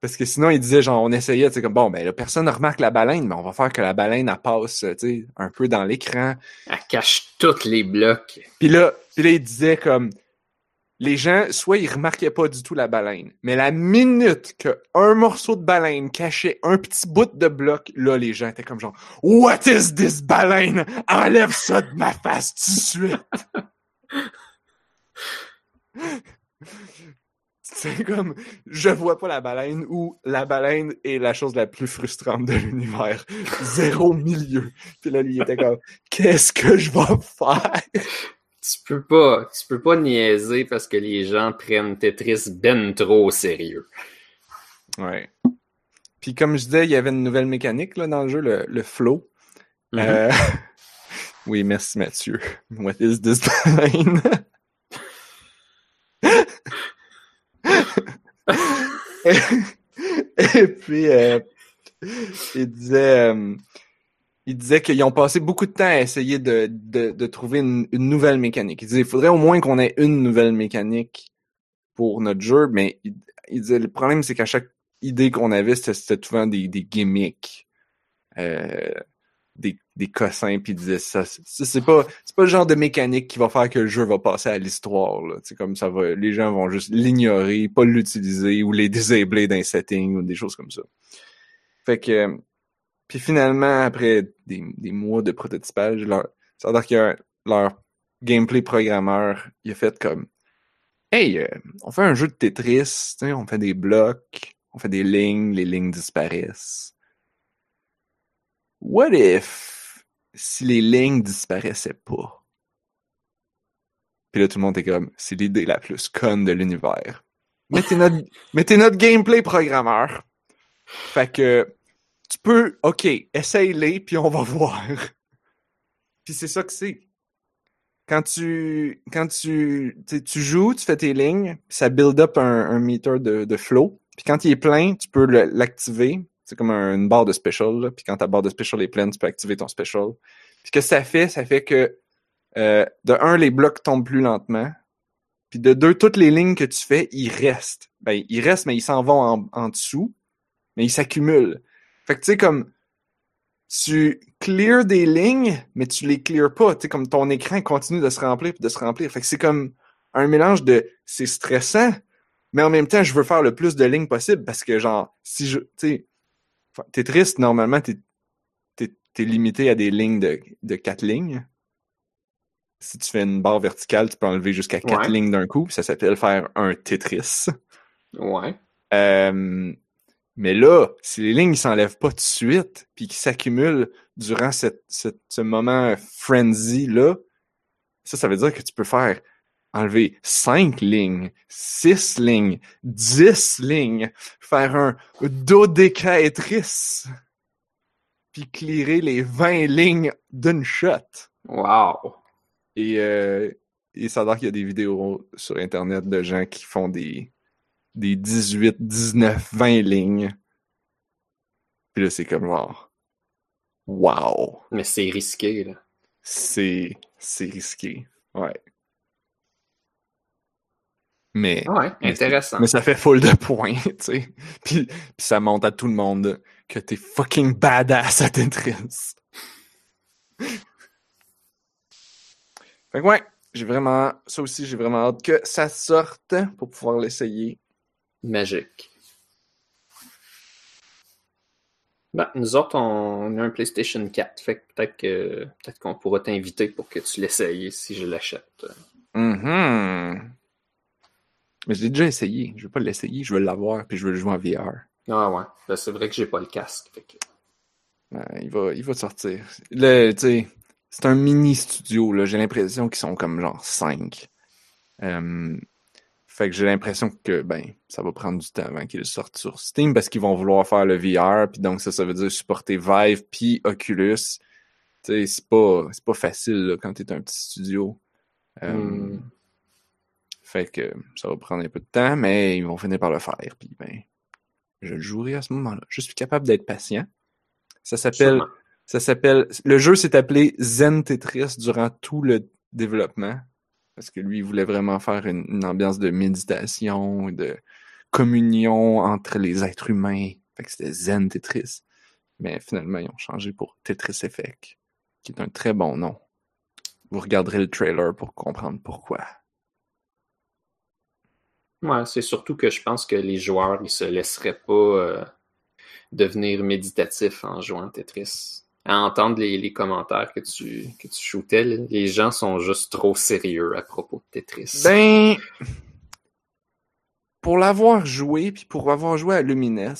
Parce que sinon, il disait, genre, on essayait, tu sais, comme, bon, ben là, personne ne remarque la baleine, mais on va faire que la baleine, elle passe, tu sais, un peu dans l'écran. Elle cache tous les blocs. Puis là, puis là, il disait comme, les gens, soit ils remarquaient pas du tout la baleine, mais la minute qu'un morceau de baleine cachait un petit bout de bloc, là, les gens étaient comme genre, What is this baleine? Enlève ça de ma face tout de suite! C'est comme, je vois pas la baleine ou la baleine est la chose la plus frustrante de l'univers. Zéro milieu. Puis là, il était comme, qu'est-ce que je vais faire? Tu peux pas, tu peux pas niaiser parce que les gens prennent Tetris ben trop au sérieux. Ouais. Puis comme je disais, il y avait une nouvelle mécanique là, dans le jeu, le, le flow. Mm-hmm. Euh, oui, merci Mathieu. What is this baleine? et, puis, euh, il disait, euh, il disait qu'ils ont passé beaucoup de temps à essayer de, de, trouver une, nouvelle mécanique. Il disait, il faudrait au moins qu'on ait une nouvelle mécanique pour notre jeu, mais il, disait, le problème, c'est qu'à chaque idée qu'on avait, c'était souvent des, des gimmicks. Euh, des, des cossins puis disait ça c'est pas c'est pas le genre de mécanique qui va faire que le jeu va passer à l'histoire c'est comme ça va les gens vont juste l'ignorer pas l'utiliser ou les disabler d'un setting ou des choses comme ça fait que puis finalement après des, des mois de prototypage leur que leur gameplay programmeur il a fait comme hey euh, on fait un jeu de Tetris on fait des blocs on fait des lignes les lignes disparaissent What if si les lignes disparaissaient pas? Puis là, tout le monde est comme, c'est l'idée la plus conne de l'univers. Mettez notre, mettez notre gameplay programmeur. Fait que, tu peux, ok, essaye-les, puis on va voir. puis c'est ça que c'est. Quand tu, quand tu, tu joues, tu fais tes lignes, ça build up un, un meter de, de flow. Puis quand il est plein, tu peux l'activer. C'est comme une barre de special. Là. Puis quand ta barre de special est pleine, tu peux activer ton special. Puis ce que ça fait, ça fait que euh, de un, les blocs tombent plus lentement. Puis de deux, toutes les lignes que tu fais, ils restent. Ben, ils restent, mais ils s'en vont en, en dessous. Mais ils s'accumulent. Fait que tu sais, comme tu clear des lignes, mais tu les clear pas. Tu sais, comme ton écran continue de se remplir puis de se remplir. Fait que c'est comme un mélange de c'est stressant, mais en même temps, je veux faire le plus de lignes possible parce que genre, si je. Tu sais, t'es triste, normalement, t'es es, limité à des lignes de, de quatre lignes. Si tu fais une barre verticale, tu peux enlever jusqu'à quatre lignes d'un coup. Ça s'appelle faire un Tetris. Ouais. Euh, mais là, si les lignes ne s'enlèvent pas tout de suite, puis qu'ils s'accumulent durant cette, ce moment frenzy-là, ça, ça veut dire que tu peux faire enlever cinq lignes, six lignes, dix lignes, faire un dodécaétrice, puis clearer les 20 lignes d'une shot. Wow! Et, euh, et ça a l'air qu'il y a des vidéos sur Internet de gens qui font des, des 18, 19, 20 lignes. Puis là, c'est comme genre. Wow! Mais c'est risqué, là. C'est. C'est risqué. Ouais. Mais. Ouais, intéressant. Mais, ça fait full de points, tu sais. Puis, puis ça montre à tout le monde que t'es fucking badass à Tetris. fait que ouais, j'ai vraiment. Ça aussi, j'ai vraiment hâte que ça sorte pour pouvoir l'essayer magique. Ben, nous autres, on a un PlayStation 4, fait que peut-être que peut-être qu'on pourra t'inviter pour que tu l'essayes si je l'achète. Mm Mais je l'ai déjà essayé. Je veux pas l'essayer, je veux l'avoir, puis je veux le jouer en VR. Ah ouais. Ben, c'est vrai que j'ai pas le casque. il, va, il va sortir. c'est un mini studio, J'ai l'impression qu'ils sont comme genre 5. Fait que j'ai l'impression que ben ça va prendre du temps avant qu'ils sortent sur Steam parce qu'ils vont vouloir faire le VR, puis donc ça, ça veut dire supporter Vive puis Oculus. Tu sais, c'est pas, c'est pas facile là, quand t'es un petit studio. Euh, hmm. Fait que ça va prendre un peu de temps, mais ils vont finir par le faire. Puis ben, je le jouerai à ce moment-là. Je suis capable d'être patient. Ça s'appelle, ça s'appelle, le jeu s'est appelé Zen Tetris durant tout le développement. Parce que lui, il voulait vraiment faire une, ambiance de méditation, de communion entre les êtres humains. Fait que c'était Zen Tetris. Mais finalement, ils ont changé pour Tetris Effect, qui est un très bon nom. Vous regarderez le trailer pour comprendre pourquoi. Ouais, c'est surtout que je pense que les joueurs, ils se laisseraient pas euh, devenir méditatifs en jouant Tetris à entendre les, commentaires que tu, que tu shootais. Les gens sont juste trop sérieux à propos de Tetris. Ben, pour l'avoir joué, puis pour avoir joué à Lumines,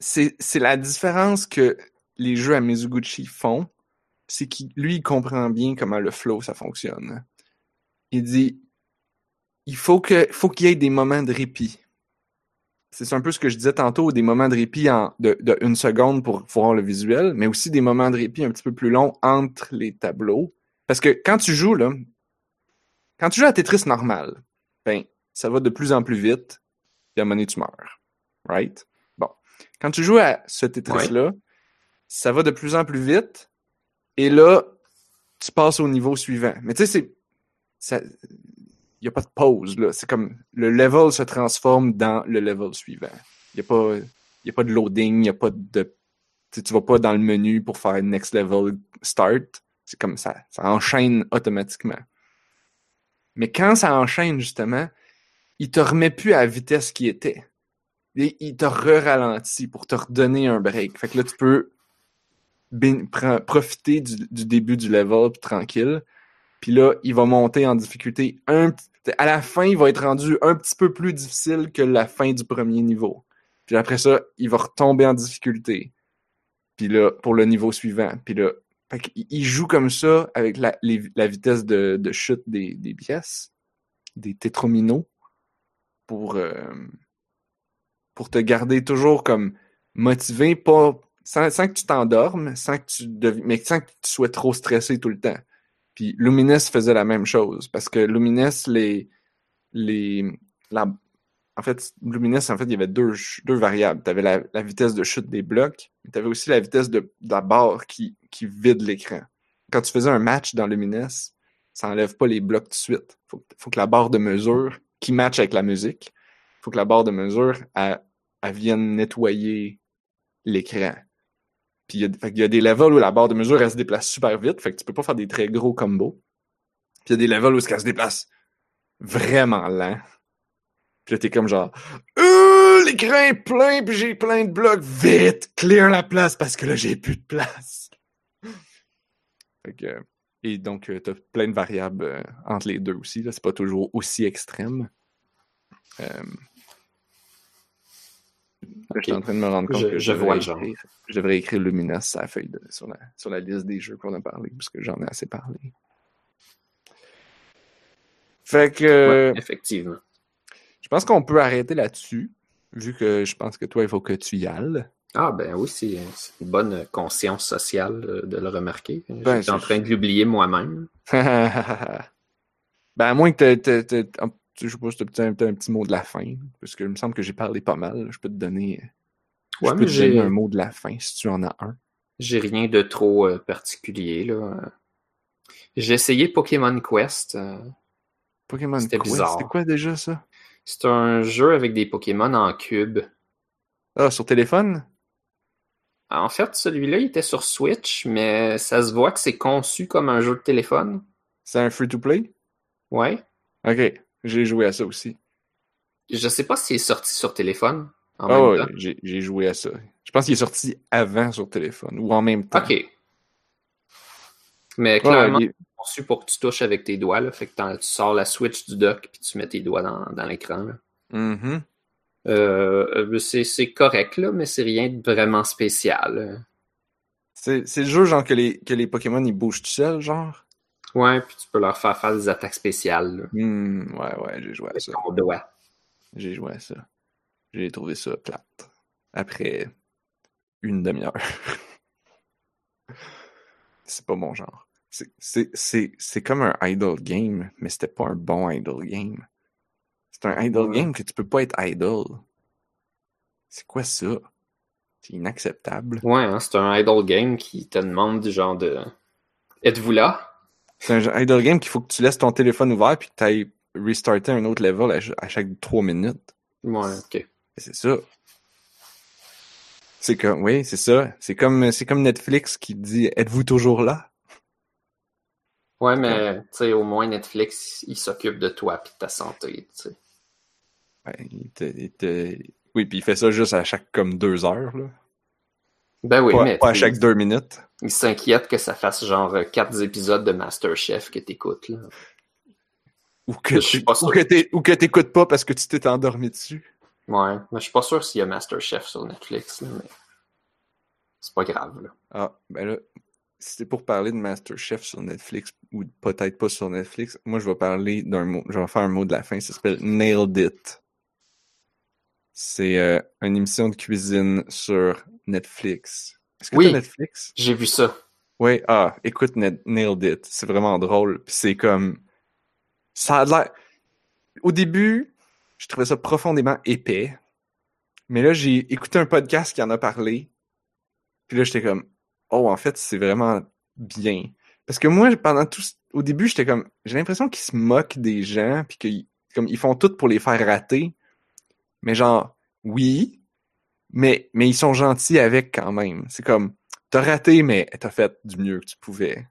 c'est la différence que les jeux à Mizuguchi font, c'est qu'il lui il comprend bien comment le flow ça fonctionne. Il dit il faut que faut qu'il y ait des moments de répit c'est un peu ce que je disais tantôt, des moments de répit en, de, de, une seconde pour voir le visuel, mais aussi des moments de répit un petit peu plus longs entre les tableaux. Parce que quand tu joues, là, quand tu joues à Tetris normal, ben, ça va de plus en plus vite, et à un moment donné, tu meurs. Right? Bon. Quand tu joues à ce Tetris-là, ça va de plus en plus vite, et là, tu passes au niveau suivant. Mais tu sais, c'est n'y a pas de pause. Là. C'est comme le level se transforme dans le level suivant. Il n'y a, pas, a pas de loading, il a pas de. Tu vas pas dans le menu pour faire next level start. C'est comme ça. Ça enchaîne automatiquement. Mais quand ça enchaîne, justement, il te remet plus à la vitesse qui était. Il te re-ralentit pour te redonner un break. Fait que là, tu peux profiter du, du, début du level tranquille. Puis là, il va monter en difficulté un petit à la fin, il va être rendu un petit peu plus difficile que la fin du premier niveau. Puis après ça, il va retomber en difficulté. Puis là, pour le niveau suivant. Puis là, il joue comme ça avec la, vitesse de, chute des, pièces, des tétrominos, pour, euh, pour te garder toujours comme motivé, pas sans, que tu t'endormes, mais sans que tu sois trop stressé tout le temps. Puis Lumines faisait la même chose parce que Lumines les les la en fait Lumines en fait il y avait deux deux variables. Tu avais la, vitesse de chute des blocs, mais tu avais aussi la vitesse de, la barre qui qui vide l'écran. Quand tu faisais un match dans Lumines, ça enlève pas les blocs tout de suite. Faut, faut que la barre de mesure qui matche avec la musique, faut que la barre de mesure elle, elle vienne nettoyer l'écran. Puis il y, a, des levels où la barre de mesure elle se déplace super vite, fait que tu peux pas faire des très gros combos. Puis il y a des levels où elle se déplace vraiment lent. Puis là t'es comme genre euh, l'écran est plein puis j'ai plein de blocs vite, clear la place parce que là j'ai plus de place. fait que et donc euh, t'as plein de variables euh, entre les deux aussi là, c'est pas toujours aussi extrême. Euh, Okay. Je suis en train de me rendre compte je, que je, je vois devrais, écrire, je devrais écrire Luminos sur la feuille de, sur, la, sur la liste des jeux qu'on a parlé, parce que j'en ai assez parlé. Fait que. Ouais, effectivement. Je pense qu'on peut arrêter là-dessus, vu que je pense que toi, il faut que tu y ailles. Ah, ben oui, c'est une bonne conscience sociale de le remarquer. Ben, J'étais en train de l'oublier moi-même. ben, à moins que tu je sais pas si tu as un, petit mot de la fin, parce que il me semble que j'ai parlé pas mal. Je peux te donner, ouais, je peux te donner un mot de la fin si tu en as un. J'ai rien de trop euh, particulier. là. J'ai essayé Pokémon Quest. Euh, Pokémon Quest, c'était quoi déjà ça? C'est un jeu avec des Pokémon en cube. Ah, sur téléphone? En fait, celui-là, il était sur Switch, mais ça se voit que c'est conçu comme un jeu de téléphone. C'est un free-to-play? Ouais. Ok. J'ai joué à ça aussi. Je sais pas s'il est sorti sur téléphone. En oh, même ouais, j'ai joué à ça. Je pense qu'il est sorti avant sur téléphone ou en même temps. Ok. Mais clairement, ouais, il est conçu pour que tu touches avec tes doigts. Là. Fait que tu sors la switch du dock puis tu mets tes doigts dans, dans l'écran. Mm euh, c'est correct, là, mais c'est rien de vraiment spécial. C'est le jeu genre que les, que les Pokémon ils bougent tout seuls, genre? Ouais, puis tu peux leur faire faire des attaques spéciales. Mmh, ouais, ouais, j'ai joué à ça. Ton doigt. J'ai joué à ça. J'ai trouvé ça plate. Après une demi-heure. c'est pas mon genre. C'est comme un idle game, mais c'était pas un bon idle game. C'est un idle game que tu peux pas être idle. C'est quoi ça? C'est inacceptable. Ouais, hein, c'est un idle game qui te demande du genre de. Êtes-vous là? C'est un idle game qu'il faut que tu laisses ton téléphone ouvert puis que tu ailles restarter un autre level à, chaque trois minutes. Ouais, ok. C'est ça. C'est comme, oui, c'est ça. C'est comme, c'est comme Netflix qui dit, êtes-vous toujours là? Ouais, mais, tu sais, au moins Netflix, il s'occupe de toi et de ta santé, tu sais. Ouais, il te, il te... Oui, puis il fait ça juste à chaque, comme, deux heures, là. Ben oui, pas, mais. Pas à chaque deux minutes. Il s'inquiète que ça fasse genre quatre épisodes de Masterchef que t'écoutes, là. Ou que, tu, t'écoutes pas parce que tu t'es endormi dessus. Ouais, mais je suis pas sûr s'il y a Masterchef sur Netflix, là, mais c'est pas grave, là. Ah, ben là, si c'est pour parler de Masterchef sur Netflix, ou peut-être pas sur Netflix, moi je vais parler d'un mot, je vais faire un mot de la fin, ça s'appelle Nailed It. C'est euh, une émission de cuisine sur Netflix. Est-ce que oui, Netflix? J'ai vu ça. Oui, ah, écoute Nailed It. C'est vraiment drôle. c'est comme. Ça a l'air. Au début, je trouvais ça profondément épais. Mais là, j'ai écouté un podcast qui en a parlé. Puis là, j'étais comme. Oh, en fait, c'est vraiment bien. Parce que moi, pendant tout. Au début, j'étais comme. J'ai l'impression qu'ils se moquent des gens. Puis qu'ils comme, ils font tout pour les faire rater. Mais genre, oui, mais, mais ils sont gentils avec quand même. C'est comme, t'as raté, mais t'as fait du mieux que tu pouvais.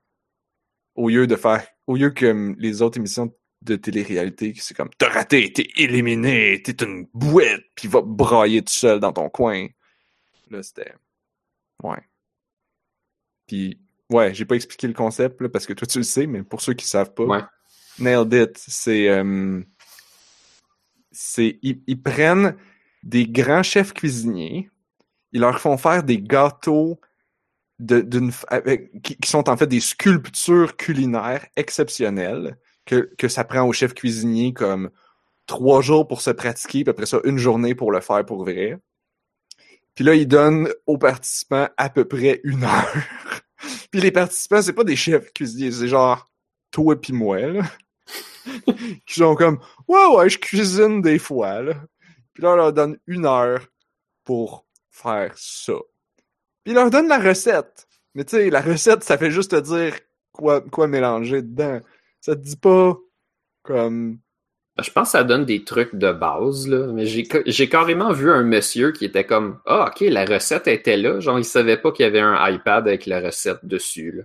Au lieu de faire, au lieu que les autres émissions de télé-réalité, c'est comme, t'as raté, t'es éliminé, t'es une bouette, puis va brailler tout seul dans ton coin. Là, c'était, ouais. Puis, ouais, j'ai pas expliqué le concept, là, parce que toi, tu le sais, mais pour ceux qui savent pas, ouais. Nailed It, c'est, euh, c'est ils, ils, prennent des grands chefs cuisiniers, ils leur font faire des gâteaux de, d'une, avec, qui, qui, sont en fait des sculptures culinaires exceptionnelles que, que ça prend au chef cuisinier comme trois jours pour se pratiquer, puis après ça une journée pour le faire pour vrai. Puis là, il donne aux participants à peu près une heure. puis les participants, c'est pas des chefs cuisiniers, c'est genre toi pis moi, là. Qui sont comme Ouais, ouais, je cuisine des fois, là. Puis là, on leur donne une heure pour faire ça. Puis il leur donne la recette. Mais tu sais, la recette, ça fait juste te dire quoi, quoi mélanger dedans. Ça te dit pas comme. Je pense que ça donne des trucs de base, là. Mais j'ai carrément vu un monsieur qui était comme Ah, ok, la recette était là. Genre, il savait pas qu'il y avait un iPad avec la recette dessus, là.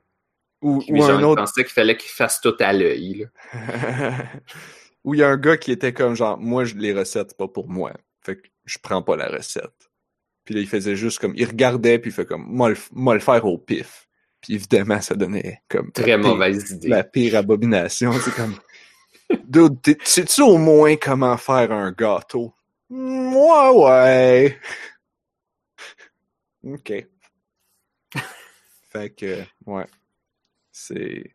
Ou, ou un autre. Il pensait qu'il fallait qu'il fasse tout à l'œil, Ou il y a un gars qui était comme genre Moi, les recettes, pas pour moi. Fait que je prends pas la recette. Puis là, il faisait juste comme, il regardait, puis il fait comme, moi le, le faire au pif. Puis évidemment, ça donnait comme... Très mauvaise idée. La pire abomination, c'est comme... Dude, sais-tu au moins comment faire un gâteau? Moi, ouais. OK. fait que, ouais. C'est...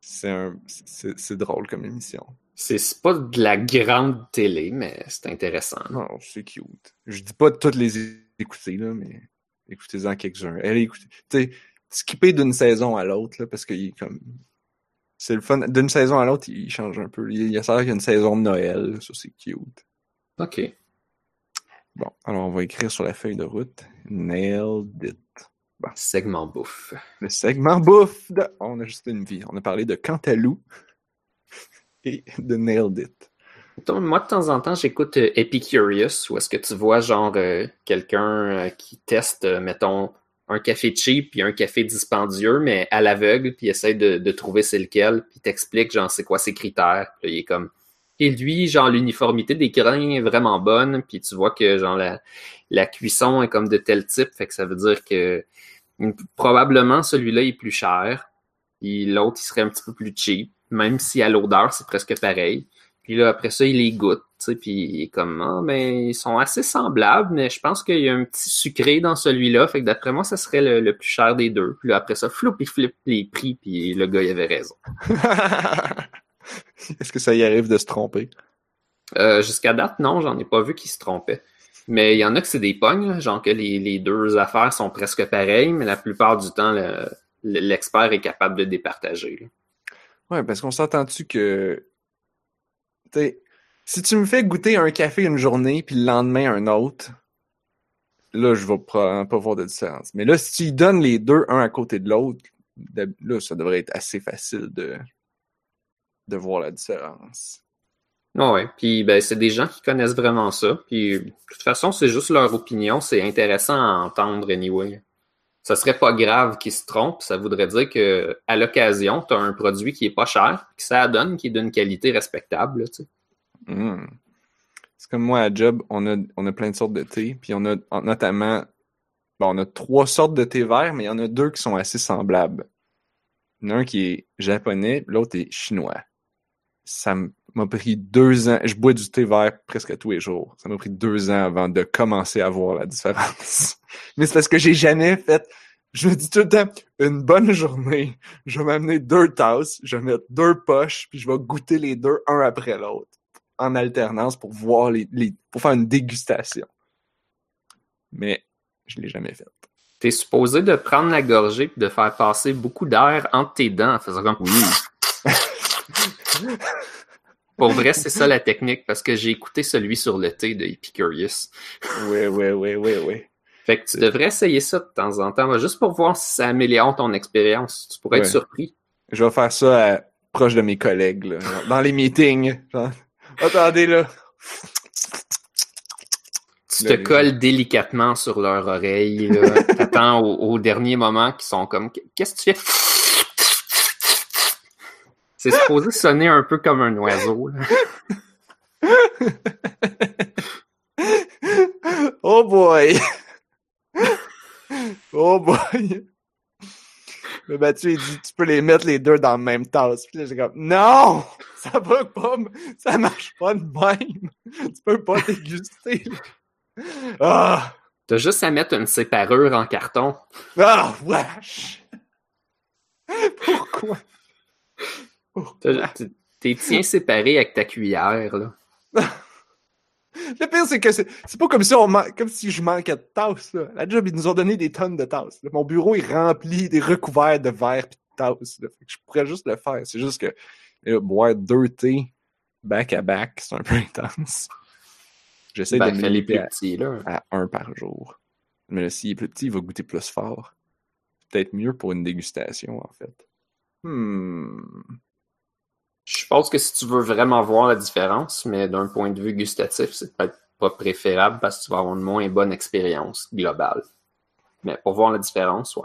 C'est un... C'est drôle comme émission. C'est pas de la grande télé, mais c'est intéressant. Non, c'est cute. Je dis pas de toutes les écouter, là, mais écoutez-en quelques-uns. Elle écoutez. Tu skipper d'une saison à l'autre, là, parce que comme. C'est le fun. D'une saison à l'autre, il change un peu. Il y a ça qu'il y a une saison de Noël, ça c'est cute. OK. Bon, alors on va écrire sur la feuille de route. Nailed it. Segment bouffe. Le segment bouffe de... On a juste une vie. On a parlé de Cantalou et de Nailed It. Moi, de temps en temps, j'écoute euh, Epicurious, où est-ce que tu vois, genre, euh, quelqu'un euh, qui teste, mettons, un café cheap puis un café dispendieux, mais à l'aveugle, puis essaie de, de trouver c'est lequel, puis t'explique, genre, c'est quoi ses critères. Puis il est comme... Et lui, genre, l'uniformité des grains est vraiment bonne, puis tu vois que, genre, la, la cuisson est comme de tel type, fait que ça veut dire que probablement celui-là est plus cher, puis l'autre, il serait un petit peu plus cheap même si à l'odeur, c'est presque pareil. Puis là, après ça, il les goûte, puis il est comme, ah, mais ils sont assez semblables, mais je pense qu'il y a un petit sucré dans celui-là, fait que d'après moi, ça serait le, plus cher des deux. Puis là, après ça, flou, il flippe les prix, puis le gars, il avait raison. Est-ce que ça y arrive de se tromper? Euh, Jusqu'à date, non, j'en ai pas vu qui se trompait. Mais il y en a que c'est des pognes, genre que les, les, deux affaires sont presque pareilles, mais la plupart du temps, l'expert est capable de départager. Là. Ouais, parce qu'on s'entend-tu que. T'sais, si tu me fais goûter un café une journée, puis le lendemain un autre, là, je vais probablement pas voir de différence. Mais là, si tu donnes les deux un à côté de l'autre, là, ça devrait être assez facile de, de voir la différence. ouais, puis ben, c'est des gens qui connaissent vraiment ça. Puis de toute façon, c'est juste leur opinion, c'est intéressant à entendre anyway ça serait pas grave qu'il se trompe. Ça voudrait dire que à l'occasion, tu as un produit qui est pas cher, que ça donne, qui est d'une qualité respectable. Hmm. C'est comme moi à Job, on a, on a plein de sortes de thé, puis on a notamment, bon, on a trois sortes de thé vert, mais il y en a deux qui sont assez semblables. Il y en a un qui est japonais, l'autre est chinois. Ça m'a pris deux ans. Je bois du thé vert presque tous les jours. Ça m'a pris deux ans avant de commencer à voir la différence. Mais c'est parce que j'ai jamais fait. Je me dis tout le temps, une bonne journée, je vais m'amener deux tasses, je vais mettre deux poches, puis je vais goûter les deux un après l'autre, en alternance pour voir les, pour faire une dégustation. Mais je l'ai jamais fait. T'es supposé de prendre la gorgée et de faire passer beaucoup d'air entre tes dents en faisant comme. Oui. Pour vrai, c'est ça la technique, parce que j'ai écouté celui sur le thé de Epicurious. Oui, oui, oui, oui, oui. Fait que tu devrais essayer ça de temps en temps, juste pour voir si ça améliore ton expérience. Tu pourrais être surpris. Je vais faire ça proche de mes collègues, dans les meetings. Attendez, là. Tu te colles délicatement sur leur oreille, T'attends au, au, dernier moment qu'ils sont comme Qu'est-ce que tu fais? C'est supposé sonner un peu comme un oiseau. oh boy! oh boy! Le battu, il dit, tu peux les mettre les deux dans la même tasse. Puis là, j'ai comme, non! Ça va pas, ça marche pas de même. Tu peux pas déguster. Ah! T'as juste à mettre une séparure en carton. Ah, wesh! Pourquoi? T'es tiens séparé avec ta cuillère, là. Le pire, c'est que c'est pas comme si, on man- comme si je manquais de tasses. Là. La job, ils nous ont donné des tonnes de tasses. là. Mon bureau est rempli, des recouverts de verre et de tasses. là. Fait que je pourrais juste le faire. C'est juste que boire deux thés back à back, c'est un peu intense. J'essaie Ben, de me les plus à, petits, là. à un par jour. Mais là, s'il est plus petit, il va goûter plus fort. Peut-être mieux pour une dégustation, en fait. Hmm. Je pense que si tu veux vraiment voir la différence, mais d'un point de vue gustatif, c'est peut-être pas préférable parce que tu vas avoir une moins bonne expérience globale. Mais pour voir la différence, ouais.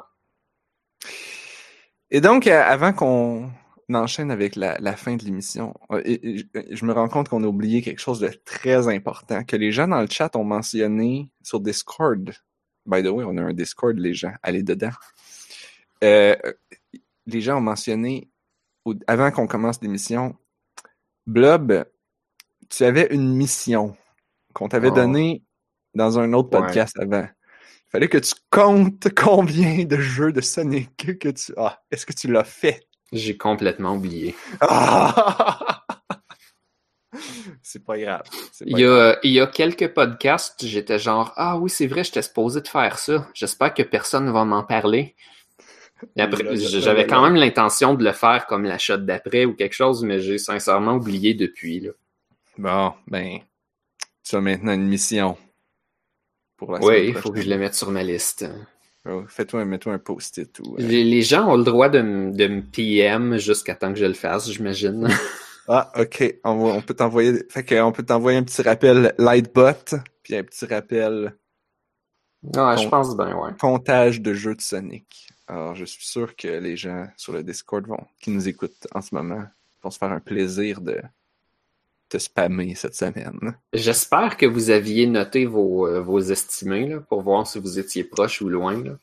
Et donc, euh, avant qu'on enchaîne avec la, fin de l'émission, euh, et je me rends compte qu'on a oublié quelque chose de très important, que les gens dans le chat ont mentionné sur Discord. By the way, on a un Discord, les gens. Allez dedans. Euh, les gens ont mentionné, avant qu'on commence l'émission, Blob, tu avais une mission qu'on t'avait Oh. donnée dans un autre Ouais. podcast avant. Il fallait que tu comptes combien de jeux de Sonic que tu as. Est-ce que tu l'as fait? J'ai complètement oublié. Ah! C'est pas grave. Pas Il y, a, il y a quelques podcasts, j'étais genre Ah oui, c'est vrai, j'étais supposé de faire ça. J'espère que personne va m'en parler. Et après, Là, là, j'avais quand même l'intention de le faire comme la shot d'après ou quelque chose, mais j'ai sincèrement oublié depuis. Là. Bon, ben, tu as maintenant une mission. Pour la Oui, il faut que je le mette sur ma liste. Oh, Fais-toi, mets-toi un post-it ou. euh, Les, les gens ont le droit de, me PM jusqu'à temps que je le fasse, j'imagine. Ah, ok. On, peut t'envoyer. Fait que on peut t'envoyer un petit rappel Lightbot, puis un petit rappel Ouais, je pense bien, ouais. comptage de jeux de Sonic. Alors, je suis sûr que les gens sur le Discord vont, qui nous écoutent en ce moment, vont se faire un plaisir de te spammer cette semaine. J'espère que vous aviez noté vos, euh, vos estimés là, pour voir si vous étiez proche ou loin. Là.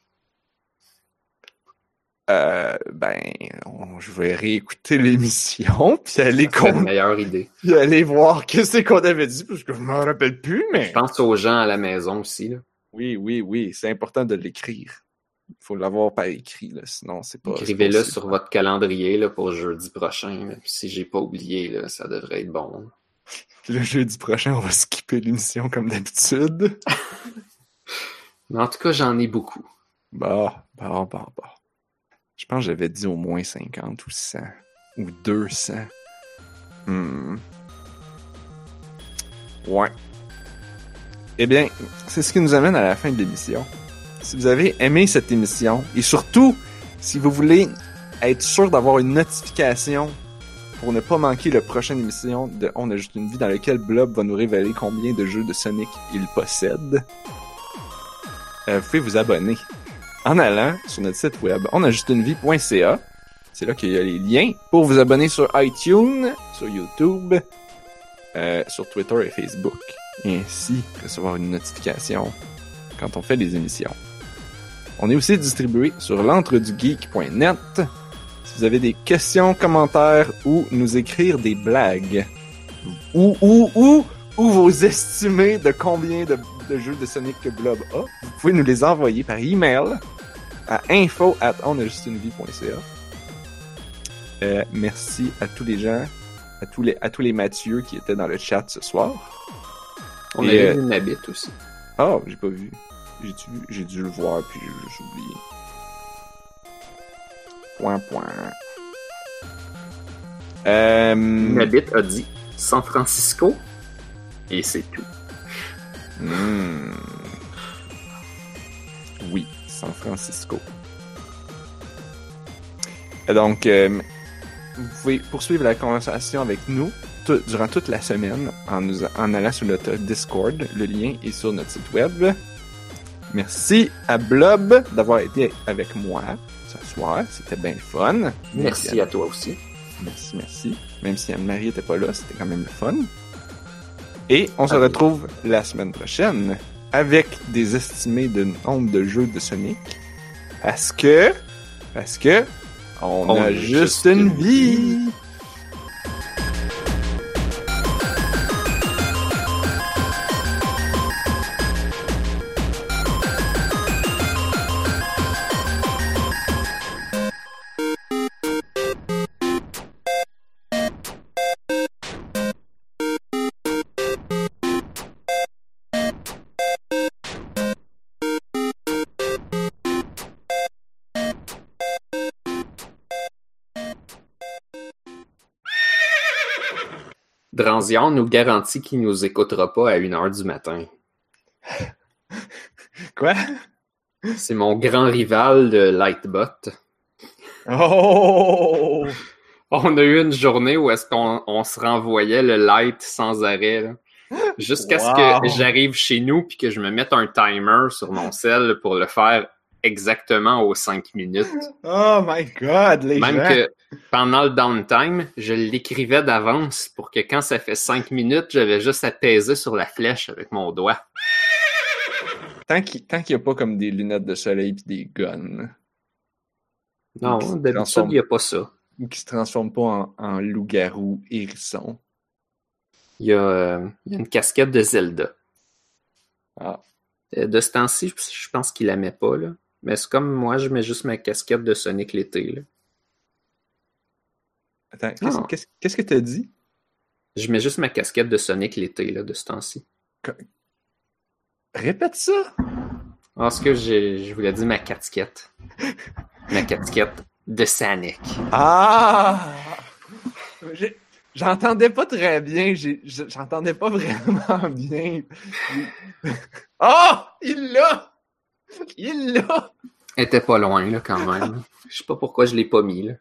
Euh, ben, on- je vais réécouter l'émission, puis aller, con- meilleure idée. puis aller voir qu'est-ce qu'on avait dit, parce que je m'en rappelle plus, mais... Je pense aux gens à la maison aussi. Là. Oui, oui, oui, c'est important de l'écrire. Il faut l'avoir par écrit, là, sinon c'est pas... Écrivez-le sur votre calendrier là, pour jeudi prochain. là. Puis Si j'ai pas oublié, là, ça devrait être bon. Le jeudi prochain, on va skipper l'émission comme d'habitude. Mais en tout cas, j'en ai beaucoup. Bah, bah, bah, bah. Je pense que j'avais dit au moins 50 ou 100 ou 200. Hmm. Ouais. Eh bien, c'est ce qui nous amène à la fin de l'émission. Si vous avez aimé cette émission et surtout, si vous voulez être sûr d'avoir une notification pour ne pas manquer la prochaine émission de On a une vie dans laquelle Blob va nous révéler combien de jeux de Sonic il possède, euh, vous pouvez vous abonner en allant sur notre site web onajustunevie.ca. C'est là qu'il y a les liens pour vous abonner sur iTunes, sur YouTube, euh, sur Twitter et Facebook. Et ainsi recevoir une notification quand on fait des émissions. On est aussi distribué sur l'entredugeek.net. Si vous avez des questions, commentaires ou nous écrire des blagues, ou, ou, ou, ou vos estimés de combien de, de jeux de Sonic que Blob a, vous pouvez nous les envoyer par email à info at. Euh, merci à tous les gens, à tous les, à tous les Mathieu qui étaient dans le chat ce soir. On Et, avait euh, vu une habite aussi. Oh, j'ai pas vu. J'ai dû, j'ai dû le voir, puis j'ai juste oublié. Point, point. Euh, Une habite a dit San Francisco. Et c'est tout. hmm. Oui, San Francisco. Et donc, euh, vous pouvez poursuivre la conversation avec nous tout- durant toute la semaine en, nous, en allant sur notre Discord. Le lien est sur notre site web. Merci à Blob d'avoir été avec moi ce soir. C'était bien le fun. Merci à toi aussi. Merci, merci. Même si Anne-Marie n'était pas là, c'était quand même le fun. Et on se retrouve la semaine prochaine avec des estimés de nombre de jeux de Sonic. Parce que, parce que, on, On a a juste juste une une vie. Dranzion nous garantit qu'il nous écoutera pas à 1h du matin. Quoi? C'est mon grand rival de Lightbot. Oh! On a eu une journée où est-ce qu'on on se renvoyait le light sans arrêt. là. Jusqu'à ce que j'arrive chez nous puis que je me mette un timer sur mon cell pour le faire exactement aux 5 minutes. Oh my god, les Même gens! que pendant le downtime, je l'écrivais d'avance pour que quand ça fait 5 minutes, j'avais juste à peser sur la flèche avec mon doigt. Tant qu'il tant qu'il y a pas comme des lunettes de soleil pis des guns. Non, d'habitude, transforme. il n'y a pas ça. Ou qui se transforment pas en, en loup-garou hérisson. Il y, a, euh, il y a une casquette de Zelda. Ah. Euh, De ce temps-ci, je- je pense qu'il la met pas, là. Mais c'est comme moi, je mets juste ma casquette de Sonic l'été, là. Attends, qu'est-ce Ah. qu'est-ce- qu'est-ce que t'as dit? Je mets juste ma casquette de Sonic l'été, là, de ce temps-ci. Répète ça! Ah, ce que j'ai, je voulais dire ma casquette. ma casquette de Sonic. Ah! J'ai- J'entendais pas très bien, j'ai- j'entendais pas vraiment bien. Oh! Il l'a! Il l'a! Elle était pas loin, là, quand même. Je sais pas pourquoi je l'ai pas mis, là.